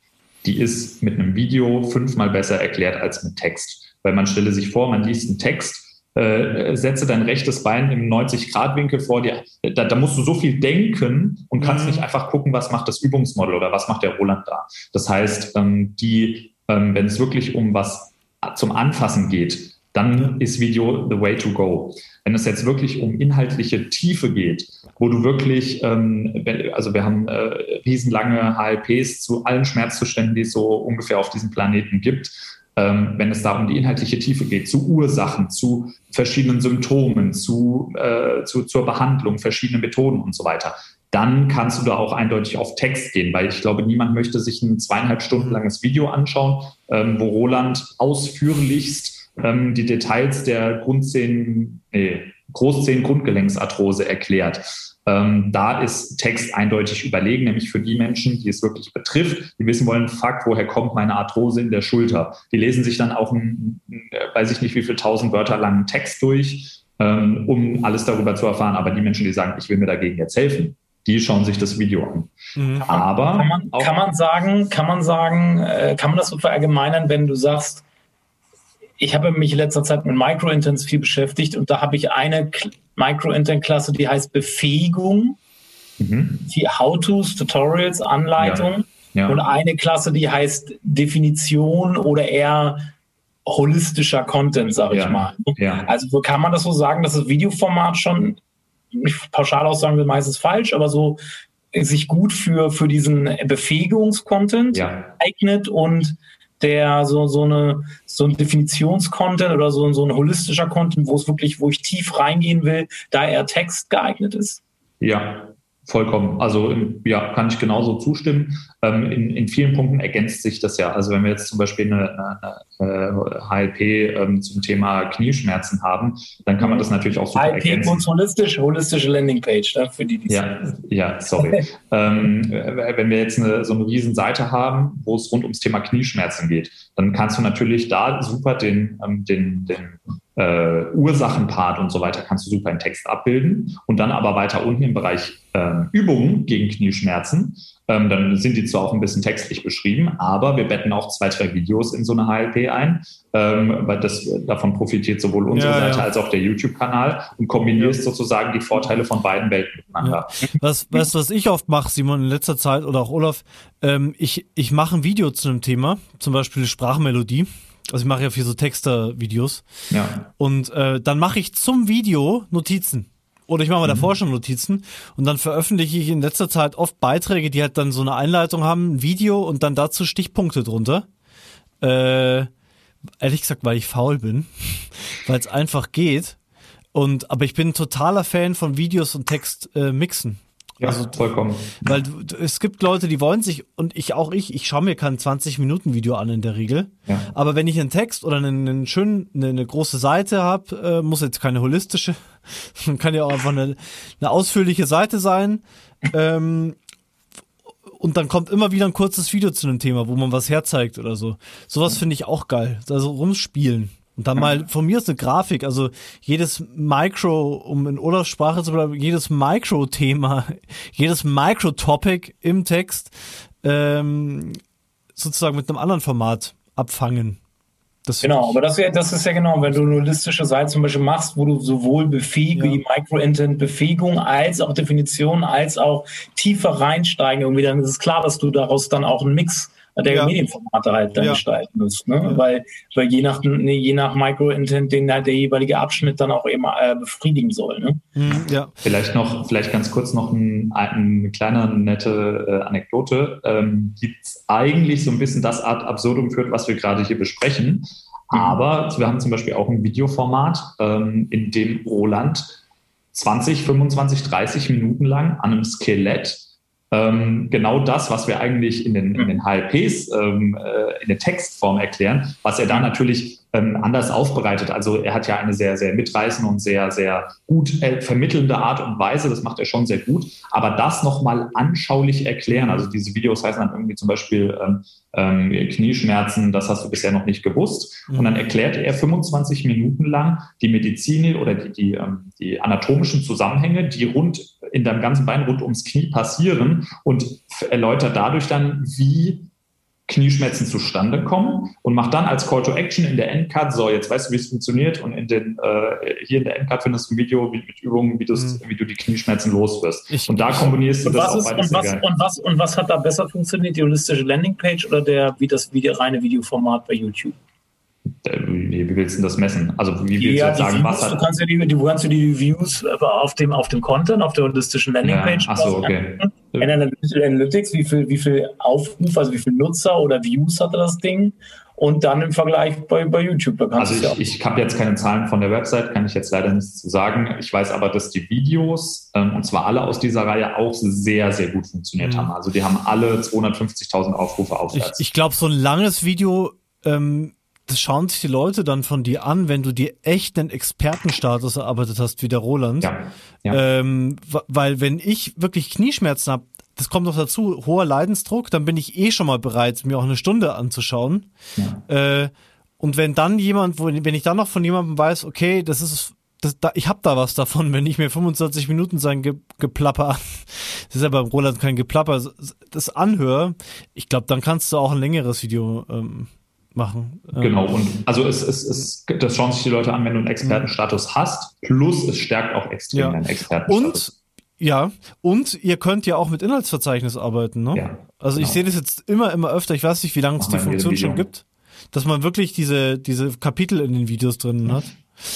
die ist mit einem Video fünfmal besser erklärt als mit Text. Weil man stelle sich vor, man liest einen Text, äh, setze dein rechtes Bein im 90-Grad-Winkel vor dir. Da, da, musst du so viel denken und kannst mhm. nicht einfach gucken, was macht das Übungsmodell oder was macht der Roland da. Das heißt, ähm, die, ähm, wenn es wirklich um was zum Anfassen geht, dann ist Video the way to go. Wenn es jetzt wirklich um inhaltliche Tiefe geht, wo du wirklich, ähm, also wir haben äh, riesenlange HLPs zu allen Schmerzzuständen, die es so ungefähr auf diesem Planeten gibt, ähm, wenn es da um die inhaltliche Tiefe geht, zu Ursachen, zu verschiedenen Symptomen, zu, äh, zu, zur Behandlung, verschiedene Methoden und so weiter, dann kannst du da auch eindeutig auf Text gehen, weil ich glaube, niemand möchte sich ein zweieinhalb Stunden langes Video anschauen, ähm, wo Roland ausführlichst ähm, die Details der Grundzehen, nee, Großzehen-Grundgelenksarthrose erklärt. Ähm, da ist Text eindeutig überlegen, nämlich für die Menschen, die es wirklich betrifft, die wissen wollen, fuck, woher kommt meine Arthrose in der Schulter? Die lesen sich dann auch einen, weiß ich nicht wie viel tausend Wörter langen Text durch, ähm, um alles darüber zu erfahren. Aber die Menschen, die sagen, ich will mir dagegen jetzt helfen, die schauen sich das Video an. Mhm. Aber kann man, kann man, sagen, kann man sagen, äh, kann man das so verallgemeinern, wenn du sagst, ich habe mich in letzter Zeit mit Microintents viel beschäftigt und da habe ich eine Microintent-Klasse, die heißt Befähigung, mhm. die How-Tos, Tutorials, Anleitung ja. Ja. und eine Klasse, die heißt Definition oder eher holistischer Content, sage ich mal. Also wo kann man das so sagen, dass das Videoformat schon, nicht pauschal aussagen will, meistens falsch, aber so sich gut für, für diesen Befähigungs-Content eignet und der so, so eine, so ein Definitionscontent oder so, so ein holistischer Content, wo es wirklich, wo ich tief reingehen will, da eher Text geeignet ist? Ja, Vollkommen. Also ja, kann ich genauso zustimmen. Ähm, in, in vielen Punkten ergänzt sich das ja. Also wenn wir jetzt zum Beispiel eine, eine, eine HLP ähm, zum Thema Knieschmerzen haben, dann kann man das natürlich auch super HLP ergänzen. und holistisch, holistische Landingpage, ne, für die, die Ja, ja sorry. ähm, wenn wir jetzt eine, so eine riesen Seite haben, wo es rund ums Thema Knieschmerzen geht, dann kannst du natürlich da super den, ähm, den, den äh, Ursachenpart und so weiter kannst du super in Text abbilden. Und dann aber weiter unten im Bereich ähm, Übungen gegen Knieschmerzen, ähm, dann sind die zwar auch ein bisschen textlich beschrieben, aber wir betten auch zwei, drei Videos in so eine HLP ein, ähm, weil das davon profitiert sowohl unsere ja, Seite ja. als auch der YouTube-Kanal und kombinierst ja. sozusagen die Vorteile von beiden Welten miteinander. Was, weißt du, was ich oft mache, Simon, in letzter Zeit oder auch Olaf, ähm, ich, ich mache ein Video zu einem Thema, zum Beispiel Sprachmelodie. Also ich mache ja viel so Texter-Videos. Ja. Und äh, dann mache ich zum Video Notizen. Oder ich mache mal mhm. davor schon Notizen und dann veröffentliche ich in letzter Zeit oft Beiträge, die halt dann so eine Einleitung haben, ein Video und dann dazu Stichpunkte drunter. Äh, ehrlich gesagt, weil ich faul bin, weil es einfach geht. Und aber ich bin ein totaler Fan von Videos und Text äh, mixen. Ja, also, vollkommen. Weil es gibt Leute, die wollen sich, und ich auch ich, ich schaue mir kein 20-Minuten-Video an in der Regel. Ja. Aber wenn ich einen Text oder einen, einen schönen, eine, eine große Seite habe, äh, muss jetzt keine holistische, kann ja auch einfach eine, eine ausführliche Seite sein. Ähm, und dann kommt immer wieder ein kurzes Video zu einem Thema, wo man was herzeigt oder so. Sowas finde ich auch geil. Also rumspielen. Und dann mal von mir ist eine Grafik, also jedes Micro, um in Olafs Sprache zu bleiben, jedes Micro-Thema, jedes Micro-Topic im Text ähm, sozusagen mit einem anderen Format abfangen. Das genau, aber das, das ist ja genau, wenn du eine holistische Seite zum Beispiel machst, wo du sowohl Befähigung, ja. die Micro-Intent-Befähigung als auch Definition, als auch tiefer reinsteigen, irgendwie, dann ist es klar, dass du daraus dann auch einen Mix der ja. Medienformate halt dann ja. gestalten muss. Ne? Ja. Weil, weil je nach, nee, je nach Micro-Intent den der jeweilige Abschnitt dann auch eben äh, befriedigen soll. Ne? Mhm, ja. Vielleicht noch, vielleicht ganz kurz noch ein, eine kleine nette äh, Anekdote, ähm, die eigentlich so ein bisschen das Art Absurdum führt, was wir gerade hier besprechen. Mhm. Aber wir haben zum Beispiel auch ein Videoformat, ähm, in dem Roland 20, 25, 30 Minuten lang an einem Skelett ähm, genau das, was wir eigentlich in den, in den HLPs ähm, äh, in der Textform erklären, was er da natürlich ähm, anders aufbereitet. Also er hat ja eine sehr, sehr mitreißende und sehr, sehr gut äh, vermittelnde Art und Weise. Das macht er schon sehr gut. Aber das nochmal anschaulich erklären. Also diese Videos heißen dann irgendwie zum Beispiel ähm, ähm, Knieschmerzen, das hast du bisher noch nicht gewusst. Und dann mhm. erklärt er 25 Minuten lang die Medizin oder die, die, ähm, die anatomischen Zusammenhänge, die rund in deinem ganzen Bein rund ums Knie passieren und erläutert dadurch dann, wie Knieschmerzen zustande kommen und macht dann als Call to Action in der Endcard, so, jetzt weißt du, wie es funktioniert und in den, äh, hier in der Endcard findest du ein Video mit, mit Übungen, wie, mhm. wie du die Knieschmerzen los wirst. Ich, und da kombinierst du das auch ist, und was, und, was, und was hat da besser funktioniert, die holistische Landingpage oder der, wie das wie der reine Videoformat bei YouTube? Äh, wie willst du das messen? Also wie willst ja, du sagen, Views, was hat... Du kannst ja die, du kannst ja die Views auf dem, auf dem Content, auf der holistischen Landingpage ja, achso, okay. In Analytics, wie viel, wie viel Aufruf, also wie viel Nutzer oder Views hatte das Ding? Und dann im Vergleich bei, bei YouTube. also ich, ja ich habe jetzt keine Zahlen von der Website, kann ich jetzt leider nichts zu sagen. Ich weiß aber, dass die Videos, ähm, und zwar alle aus dieser Reihe, auch sehr, sehr gut funktioniert mhm. haben. Also die haben alle 250.000 Aufrufe aufwärts. Ich, ich glaube, so ein langes Video ähm, das schauen sich die Leute dann von dir an, wenn du dir echt einen Expertenstatus erarbeitet hast, wie der Roland. Ja, ja. Ähm, weil wenn ich wirklich Knieschmerzen habe, das kommt noch dazu, hoher Leidensdruck, dann bin ich eh schon mal bereit, mir auch eine Stunde anzuschauen. Ja. Äh, und wenn dann jemand, wo, wenn ich dann noch von jemandem weiß, okay, das ist das, da, ich hab da was davon, wenn ich mir 25 Minuten sein Ge Geplapper, das ist ja beim Roland kein Geplapper, das anhöre, ich glaube, dann kannst du auch ein längeres Video ähm, machen. Genau, und also es, es, es, das schauen sich die Leute an, wenn du einen Expertenstatus hast, plus es stärkt auch extrem ja. deinen Expertenstatus. Und ja, und ihr könnt ja auch mit Inhaltsverzeichnis arbeiten, ne? Ja, also genau. ich sehe das jetzt immer, immer öfter, ich weiß nicht, wie lange es die Funktion schon gibt, dass man wirklich diese, diese Kapitel in den Videos drin hat.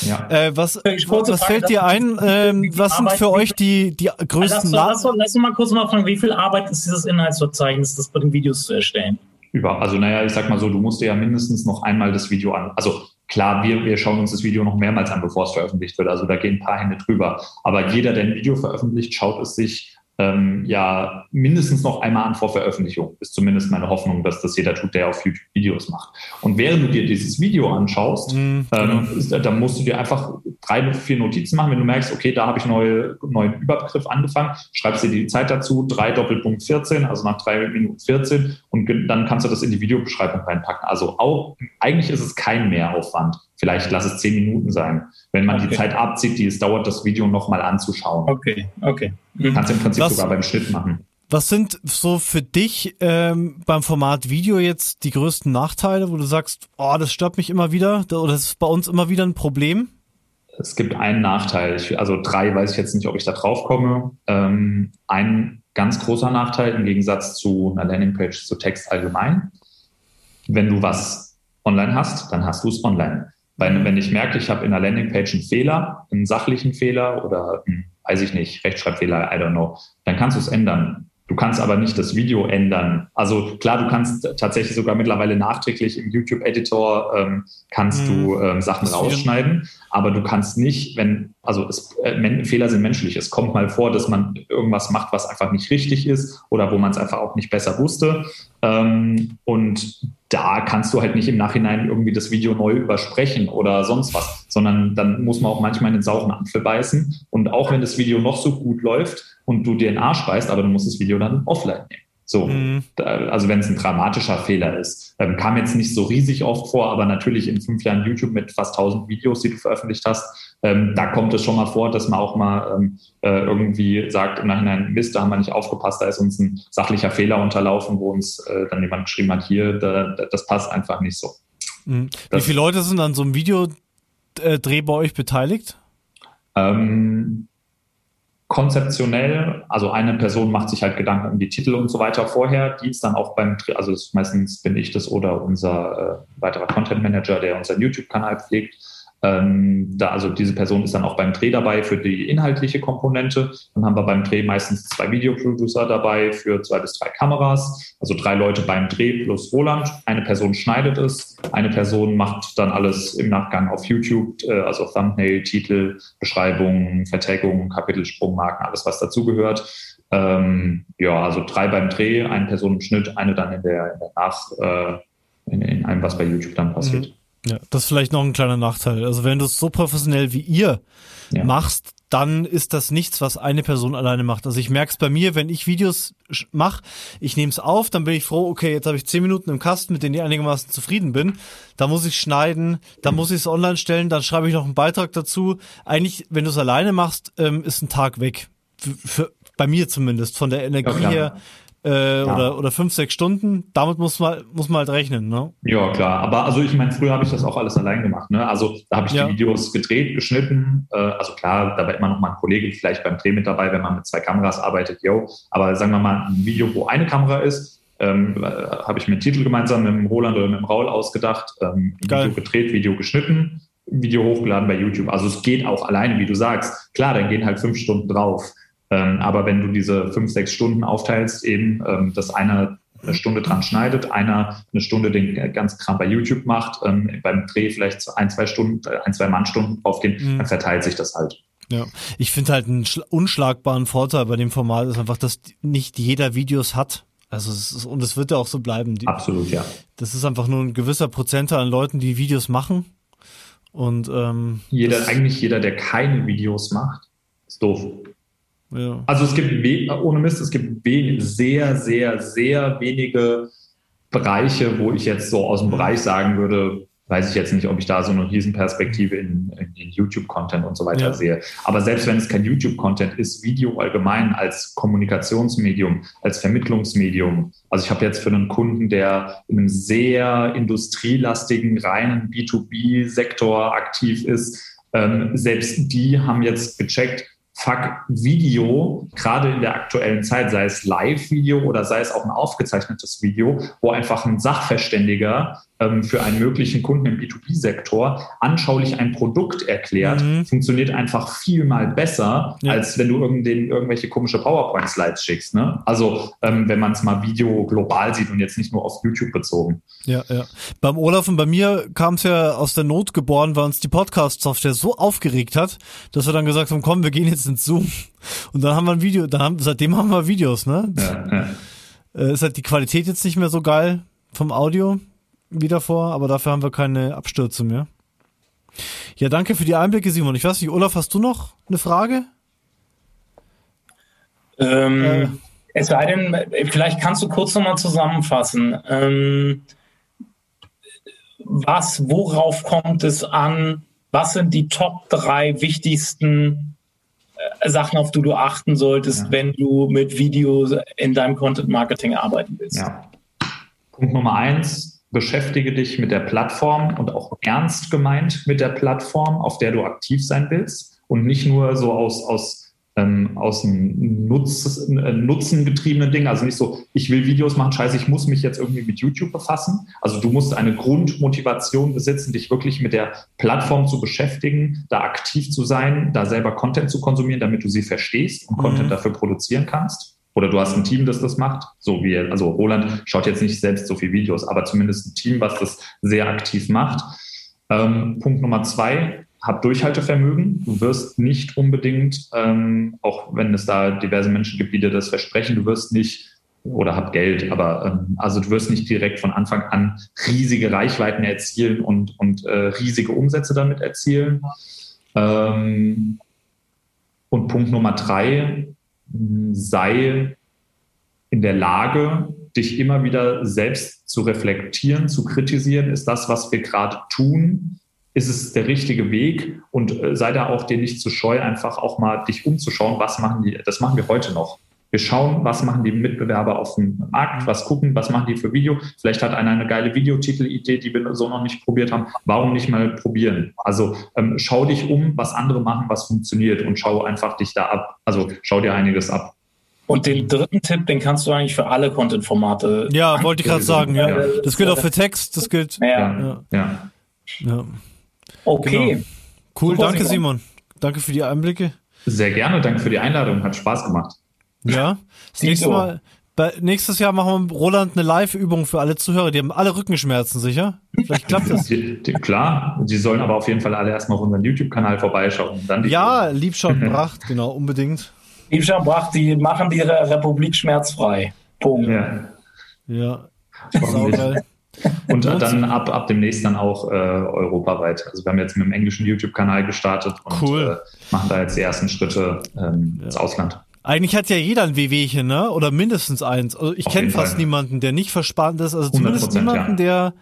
Ja. Äh, was was fällt dir ein? Äh, was sind für euch die, die größten lass, lass, lass, lass mal kurz mal fragen, wie viel Arbeit ist dieses Inhaltsverzeichnis, das bei den Videos zu erstellen? Über, also naja, ich sag mal so, du musst dir ja mindestens noch einmal das Video an. Also klar, wir, wir schauen uns das Video noch mehrmals an, bevor es veröffentlicht wird. Also da gehen ein paar Hände drüber. Aber jeder, der ein Video veröffentlicht, schaut es sich ähm, ja mindestens noch einmal an vor Veröffentlichung. Ist zumindest meine Hoffnung, dass das jeder tut, der auf YouTube Videos macht. Und während du dir dieses Video anschaust, mhm, ähm, genau. dann musst du dir einfach drei, vier Notizen machen. Wenn du merkst, okay, da habe ich neue, neuen Überbegriff angefangen, schreibst dir die Zeit dazu, drei Doppelpunkt 14, also nach drei Minuten 14 und dann kannst du das in die Videobeschreibung reinpacken. Also auch, eigentlich ist es kein Mehraufwand. Vielleicht lass es zehn Minuten sein. Wenn man okay. die Zeit abzieht, die es dauert, das Video nochmal anzuschauen. Okay, okay. Mhm. Kannst im Prinzip was, sogar beim Schnitt machen. Was sind so für dich ähm, beim Format Video jetzt die größten Nachteile, wo du sagst, oh, das stört mich immer wieder oder das ist bei uns immer wieder ein Problem? Es gibt einen Nachteil. Ich, also drei weiß ich jetzt nicht, ob ich da drauf komme. Ähm, ein ganz großer Nachteil im Gegensatz zu einer Landingpage zu Text allgemein. Wenn du was online hast, dann hast du es online. Weil wenn ich merke, ich habe in der Landingpage einen Fehler, einen sachlichen Fehler oder einen, weiß ich nicht, Rechtschreibfehler, I don't know, dann kannst du es ändern. Du kannst aber nicht das Video ändern. Also klar, du kannst tatsächlich sogar mittlerweile nachträglich im YouTube-Editor ähm, kannst mhm. du ähm, Sachen rausschneiden, aber du kannst nicht, wenn, also es, äh, Fehler sind menschlich. Es kommt mal vor, dass man irgendwas macht, was einfach nicht richtig ist oder wo man es einfach auch nicht besser wusste. Ähm, und da kannst du halt nicht im Nachhinein irgendwie das Video neu übersprechen oder sonst was, sondern dann muss man auch manchmal in den sauren Apfel beißen. Und auch wenn das Video noch so gut läuft und du dir den Arsch beißt, aber du musst das Video dann offline nehmen. So, mhm. also wenn es ein dramatischer Fehler ist. Ähm, kam jetzt nicht so riesig oft vor, aber natürlich in fünf Jahren YouTube mit fast 1000 Videos, die du veröffentlicht hast, ähm, da kommt es schon mal vor, dass man auch mal ähm, äh, irgendwie sagt im Nachhinein, Mist, da haben wir nicht aufgepasst, da ist uns ein sachlicher Fehler unterlaufen, wo uns äh, dann jemand geschrieben hat, hier, da, das passt einfach nicht so. Mhm. Wie viele Leute sind an so einem Videodreh bei euch beteiligt? Ähm, konzeptionell, also eine Person macht sich halt Gedanken um die Titel und so weiter vorher, die ist dann auch beim, also meistens bin ich das oder unser äh, weiterer Content Manager, der unseren YouTube-Kanal pflegt. Ähm, da, also diese Person ist dann auch beim Dreh dabei für die inhaltliche Komponente. Dann haben wir beim Dreh meistens zwei Videoproducer dabei für zwei bis drei Kameras. Also drei Leute beim Dreh plus Roland. Eine Person schneidet es. Eine Person macht dann alles im Nachgang auf YouTube, äh, also Thumbnail, Titel, Beschreibung, Vertagung, Kapitelsprungmarken, alles was dazugehört. Ähm, ja, also drei beim Dreh, eine Person im Schnitt, eine dann in der, in der Nach, äh, in, in einem, was bei YouTube dann passiert. Mhm. Ja, das ist vielleicht noch ein kleiner Nachteil. Also wenn du es so professionell wie ihr ja. machst, dann ist das nichts, was eine Person alleine macht. Also ich merke es bei mir, wenn ich Videos mache, ich nehme es auf, dann bin ich froh, okay, jetzt habe ich zehn Minuten im Kasten, mit denen ich einigermaßen zufrieden bin. Da muss ich schneiden, da muss ich es online stellen, dann schreibe ich noch einen Beitrag dazu. Eigentlich, wenn du es alleine machst, ähm, ist ein Tag weg. Für, für, bei mir zumindest, von der Energie ja, her äh, ja. oder, oder fünf, sechs Stunden. Damit muss man, muss man halt rechnen, ne? Ja, klar. Aber also ich meine, früher habe ich das auch alles allein gemacht. Ne? Also da habe ich ja. die Videos gedreht, geschnitten. Äh, also klar, da war immer noch mal ein Kollege vielleicht beim Dreh mit dabei, wenn man mit zwei Kameras arbeitet, yo. Aber sagen wir mal, ein Video, wo eine Kamera ist, ähm, äh, habe ich mir Titel gemeinsam mit dem Roland oder mit dem Raul ausgedacht, ähm, Video gedreht, Video geschnitten, Video hochgeladen bei YouTube. Also es geht auch alleine, wie du sagst. Klar, dann gehen halt fünf Stunden drauf. Ähm, aber wenn du diese fünf, sechs Stunden aufteilst, eben, ähm, dass einer eine Stunde dran schneidet, einer eine Stunde den ganzen Kram bei YouTube macht, ähm, beim Dreh vielleicht ein, zwei Stunden, ein, zwei Mannstunden draufgehen, mhm. dann verteilt sich das halt. Ja, ich finde halt einen unschlagbaren Vorteil bei dem Format ist einfach, dass nicht jeder Videos hat. Also es ist, und es wird ja auch so bleiben. Die, Absolut, ja. Das ist einfach nur ein gewisser Prozentteil an Leuten, die Videos machen. Und ähm, jeder, eigentlich jeder, der keine Videos macht, ist doof. Ja. Also es gibt, ohne Mist, es gibt sehr, sehr, sehr wenige Bereiche, wo ich jetzt so aus dem Bereich sagen würde, weiß ich jetzt nicht, ob ich da so eine Riesenperspektive in, in, in YouTube-Content und so weiter ja. sehe. Aber selbst wenn es kein YouTube-Content ist, Video allgemein als Kommunikationsmedium, als Vermittlungsmedium. Also ich habe jetzt für einen Kunden, der in einem sehr industrielastigen, reinen B2B-Sektor aktiv ist, ähm, selbst die haben jetzt gecheckt, fuck, Video, gerade in der aktuellen Zeit, sei es Live-Video oder sei es auch ein aufgezeichnetes Video, wo einfach ein Sachverständiger ähm, für einen möglichen Kunden im B2B-Sektor anschaulich ein Produkt erklärt, mhm. funktioniert einfach viel mal besser, ja. als wenn du irgendein, irgendwelche komische PowerPoint-Slides schickst. Ne? Also ähm, wenn man es mal Video global sieht und jetzt nicht nur auf YouTube bezogen. Ja, ja. Beim Olaf und bei mir kam es ja aus der Not geboren, weil uns die Podcast-Software so aufgeregt hat, dass wir dann gesagt haben, komm, wir gehen jetzt ins Zoom. Und dann haben wir ein Video, dann haben, seitdem haben wir Videos, ne? Ja, ja. Äh, ist halt die Qualität jetzt nicht mehr so geil vom Audio wieder vor, aber dafür haben wir keine Abstürze mehr. Ja, danke für die Einblicke, Simon. Ich weiß nicht, Olaf, hast du noch eine Frage? Ähm, äh, es sei denn, vielleicht kannst du kurz nochmal zusammenfassen. Ähm, was, worauf kommt es an? Was sind die Top drei wichtigsten Sachen, auf die du achten solltest, ja. wenn du mit Videos in deinem Content Marketing arbeiten willst? Ja. Punkt Nummer eins, beschäftige dich mit der Plattform und auch ernst gemeint mit der Plattform, auf der du aktiv sein willst und nicht nur so aus, aus, ähm, aus einem Nutz, äh, nutzengetriebenen Ding. Also nicht so, ich will Videos machen, scheiße, ich muss mich jetzt irgendwie mit YouTube befassen. Also du musst eine Grundmotivation besitzen, dich wirklich mit der Plattform zu beschäftigen, da aktiv zu sein, da selber Content zu konsumieren, damit du sie verstehst und mhm. Content dafür produzieren kannst. Oder du hast ein Team, das das macht, so wie, also Roland schaut jetzt nicht selbst so viele Videos, aber zumindest ein Team, was das sehr aktiv macht. Ähm, Punkt Nummer zwei, hab Durchhaltevermögen. Du wirst nicht unbedingt, ähm, auch wenn es da diverse Menschen gibt, die dir das versprechen, du wirst nicht oder hab Geld, aber ähm, also du wirst nicht direkt von Anfang an riesige Reichweiten erzielen und, und äh, riesige Umsätze damit erzielen. Ähm, und Punkt Nummer drei, sei in der Lage, dich immer wieder selbst zu reflektieren, zu kritisieren. Ist das, was wir gerade tun, ist es der richtige Weg? Und äh, sei da auch dir nicht zu scheu, einfach auch mal dich umzuschauen, was machen die, das machen wir heute noch. Wir schauen, was machen die Mitbewerber auf dem Markt, was gucken, was machen die für Video. Vielleicht hat einer eine geile Videotitelidee, die wir so noch nicht probiert haben. Warum nicht mal probieren? Also ähm, schau dich um, was andere machen, was funktioniert und schau einfach dich da ab. Also schau dir einiges ab. Und den dritten Tipp, den kannst du eigentlich für alle Content-Formate. Ja, wollte ich gerade sagen. Ja. ja. Das gilt auch für Text. Das gilt. Ja. ja. ja. Okay. Genau. Cool, Super, danke Simon. Danke für die Einblicke. Sehr gerne, danke für die Einladung. Hat Spaß gemacht. Ja. Das nächste Mal, bei, nächstes Jahr machen wir mit Roland eine Live-Übung für alle Zuhörer. Die haben alle Rückenschmerzen, sicher? Vielleicht klappt das. Die, die, klar, sie sollen aber auf jeden Fall alle erstmal auf unseren YouTube-Kanal vorbeischauen. Dann ja, Liebschauen Bracht, genau, unbedingt. Liebschauen Bracht, die machen die Republik schmerzfrei. Punkt. Ja. Ja. Saugeil. Und dann ab, ab demnächst dann auch äh, europaweit. Also wir haben jetzt mit dem englischen YouTube-Kanal gestartet und cool. äh, machen da jetzt die ersten Schritte ähm, ja. ins Ausland. Eigentlich hat ja jeder ein WWchen, ne? Oder mindestens eins. Also ich kenne fast Fall. niemanden, der nicht verspannt ist. Also zumindest niemanden, ja. der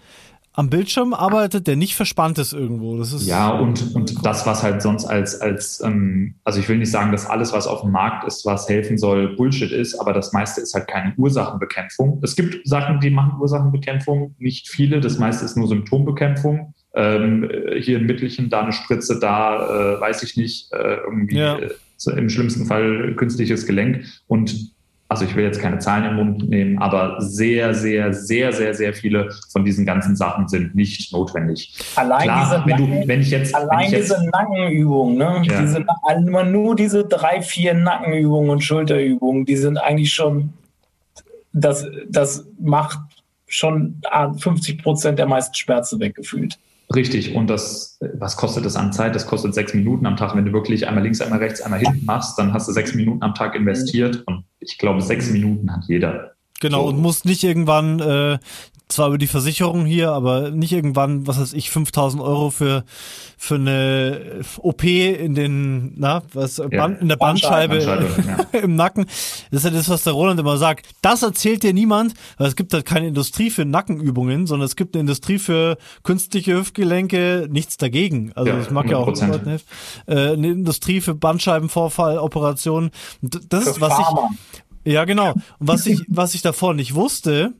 am Bildschirm arbeitet, der nicht verspannt ist irgendwo. Das ist ja und und das, was halt sonst als als ähm, also ich will nicht sagen, dass alles, was auf dem Markt ist, was helfen soll, Bullshit ist, aber das meiste ist halt keine Ursachenbekämpfung. Es gibt Sachen, die machen Ursachenbekämpfung, nicht viele. Das meiste ist nur Symptombekämpfung. Ähm, hier ein Mittelchen, da eine Spritze, da äh, weiß ich nicht äh, irgendwie. Ja. Äh, im schlimmsten Fall künstliches Gelenk und also ich will jetzt keine Zahlen im Mund nehmen, aber sehr, sehr, sehr, sehr, sehr viele von diesen ganzen Sachen sind nicht notwendig. Allein Klar, diese, Nacken, du, wenn ich jetzt, allein ich jetzt, diese Nackenübungen, ne? Ja. Diese, nur diese drei, vier Nackenübungen und Schulterübungen, die sind eigentlich schon, das, das macht schon 50 Prozent der meisten Schmerzen weggefühlt. Richtig. Und das, was kostet das an Zeit? Das kostet sechs Minuten am Tag. Wenn du wirklich einmal links, einmal rechts, einmal hinten machst, dann hast du sechs Minuten am Tag investiert. Und ich glaube, sechs Minuten hat jeder. Genau, so. und musst nicht irgendwann äh, zwar über die Versicherung hier, aber nicht irgendwann, was weiß ich, 5000 Euro für, für eine OP in den, na, was, ja. Band, in der Bandscheibe, Bandscheibe ja. im Nacken. Das ist ja das, was der Roland immer sagt. Das erzählt dir niemand, weil es gibt halt keine Industrie für Nackenübungen, sondern es gibt eine Industrie für künstliche Hüftgelenke, nichts dagegen. Also ja, das mag ja auch. Äh, eine Industrie für Bandscheibenvorfall, Operationen. Das ist, was ich, ja genau. Und was ich, was ich davor nicht wusste,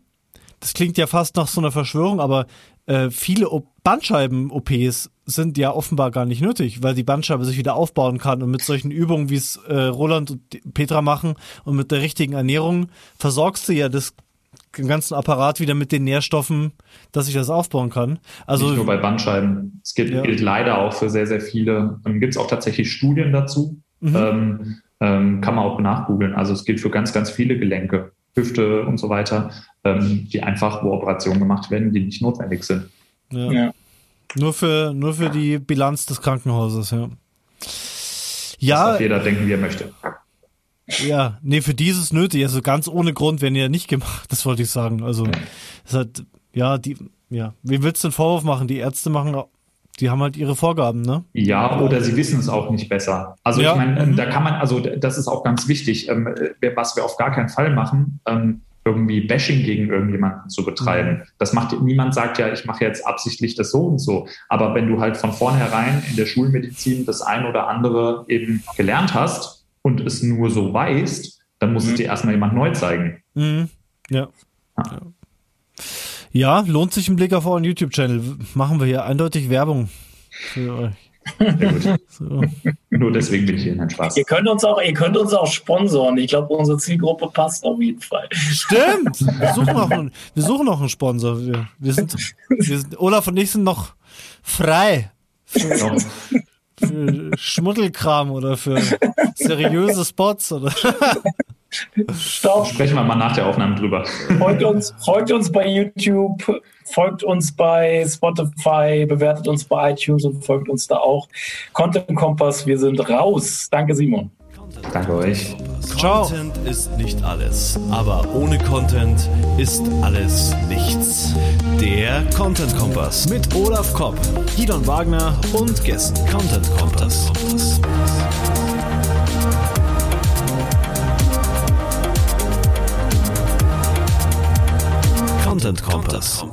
das klingt ja fast nach so einer Verschwörung, aber äh, viele Bandscheiben-OPs sind ja offenbar gar nicht nötig, weil die Bandscheibe sich wieder aufbauen kann und mit solchen Übungen, wie es äh, Roland und Petra machen und mit der richtigen Ernährung versorgst du ja das den ganzen Apparat wieder mit den Nährstoffen, dass ich das aufbauen kann. Also nicht nur bei Bandscheiben. Es gilt, ja. gilt leider auch für sehr, sehr viele. Dann gibt es auch tatsächlich Studien dazu. Mhm. Ähm, ähm, kann man auch nachgoogeln. Also es gilt für ganz, ganz viele Gelenke, Hüfte und so weiter, ähm, die einfach, wo Operationen gemacht werden, die nicht notwendig sind. Ja. ja. Nur für, nur für die Bilanz des Krankenhauses, ja. Ja. Das jeder denken, wie er möchte. Ja, nee, für dieses nötig. Also ganz ohne Grund werden ja nicht gemacht, das wollte ich sagen. Also, es hat, ja, die, ja, wem willst du einen Vorwurf machen? Die Ärzte machen, die haben halt ihre Vorgaben, ne? Ja, oder sie wissen es auch nicht besser. Also ja. ich meine, mhm. da kann man, also das ist auch ganz wichtig, ähm, was wir auf gar keinen Fall machen, ähm, irgendwie Bashing gegen irgendjemanden zu betreiben. Mhm. Das macht, niemand sagt ja, ich mache jetzt absichtlich das so und so. Aber wenn du halt von vornherein in der Schulmedizin das ein oder andere eben gelernt hast und es nur so weißt, dann muss mhm. es dir erstmal jemand neu zeigen. Mhm. Ja. ja. Ja, lohnt sich ein Blick auf euren YouTube-Channel. Machen wir hier eindeutig Werbung für euch. Sehr gut. So. Nur deswegen bin ich hier. Nein, Spaß. Ihr könnt uns auch, ihr könnt uns auch sponsoren. Ich glaube, unsere Zielgruppe passt auf jeden Fall. Stimmt. Wir suchen noch einen, wir suchen noch einen Sponsor. Wir, wir, sind, wir sind, Olaf und ich sind noch frei. Für, für Schmuddelkram oder für seriöse Spots oder. Stopp. Sprechen wir mal nach der Aufnahme drüber. Folgt uns, folgt uns bei YouTube, folgt uns bei Spotify, bewertet uns bei iTunes und folgt uns da auch. Content Kompass, wir sind raus. Danke, Simon. Danke euch. Content Ciao. ist nicht alles, aber ohne Content ist alles nichts. Der Content Kompass mit Olaf Kopp, Gidon Wagner und Gästen. Content Kompass. Content Kompass. Illegales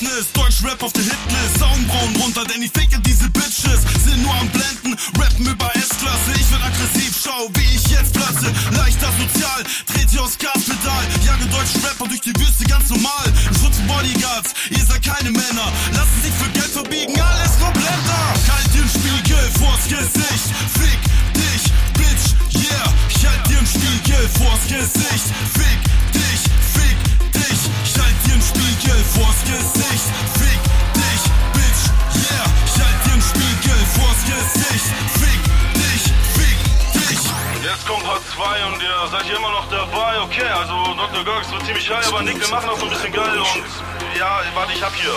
Business, Deutsch-Rap auf der Hitlist. Soundbraun runter, denn ich ficke diese Bitches. Sind nur am Blenden, rappen über S-Klasse. Ich werd aggressiv, schau, wie ich jetzt platze. Leichter sozial, dreht ihr aus Gaspedal. Jage deutsche Rapper durch die Wüste ganz normal. Schutz Bodyguards, ihr seid keine Männer. Lassen sich für Geld verbiegen, alles nur Blender. Kalt den Spiegel vors Gesicht, fick dich, Bitch, yeah. Ich halt dir einen Spiegel vors Gesicht, fick dich, fick dich. Ich halt dir einen Spiegel vors Gesicht, fick dich, Bitch, yeah. Ich halt dir einen Spiegel vors Gesicht, fick dich, fick dich. Jetzt kommt Part 2 und ihr seid hier immer noch dabei. Okay, also Dr. Gurks wird ziemlich high, aber Nick, wir machen auch so ein bisschen geil und ja, warte, ich hab hier.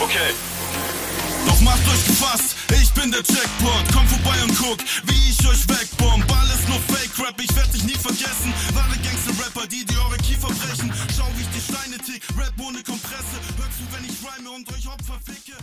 Okay. Doch macht euch gefasst, ich bin der Jackpot. Komm vorbei und guck, wie ich euch wegbomb. Alles nur Fake-Rap, ich werd dich nie vergessen. Wahre Gangster-Rapper, die die eure Kiefer brechen. Schau, wie ich die Steine tick, Rap ohne Kompresse. Hörst du, wenn ich rhyme und euch Opfer ficke?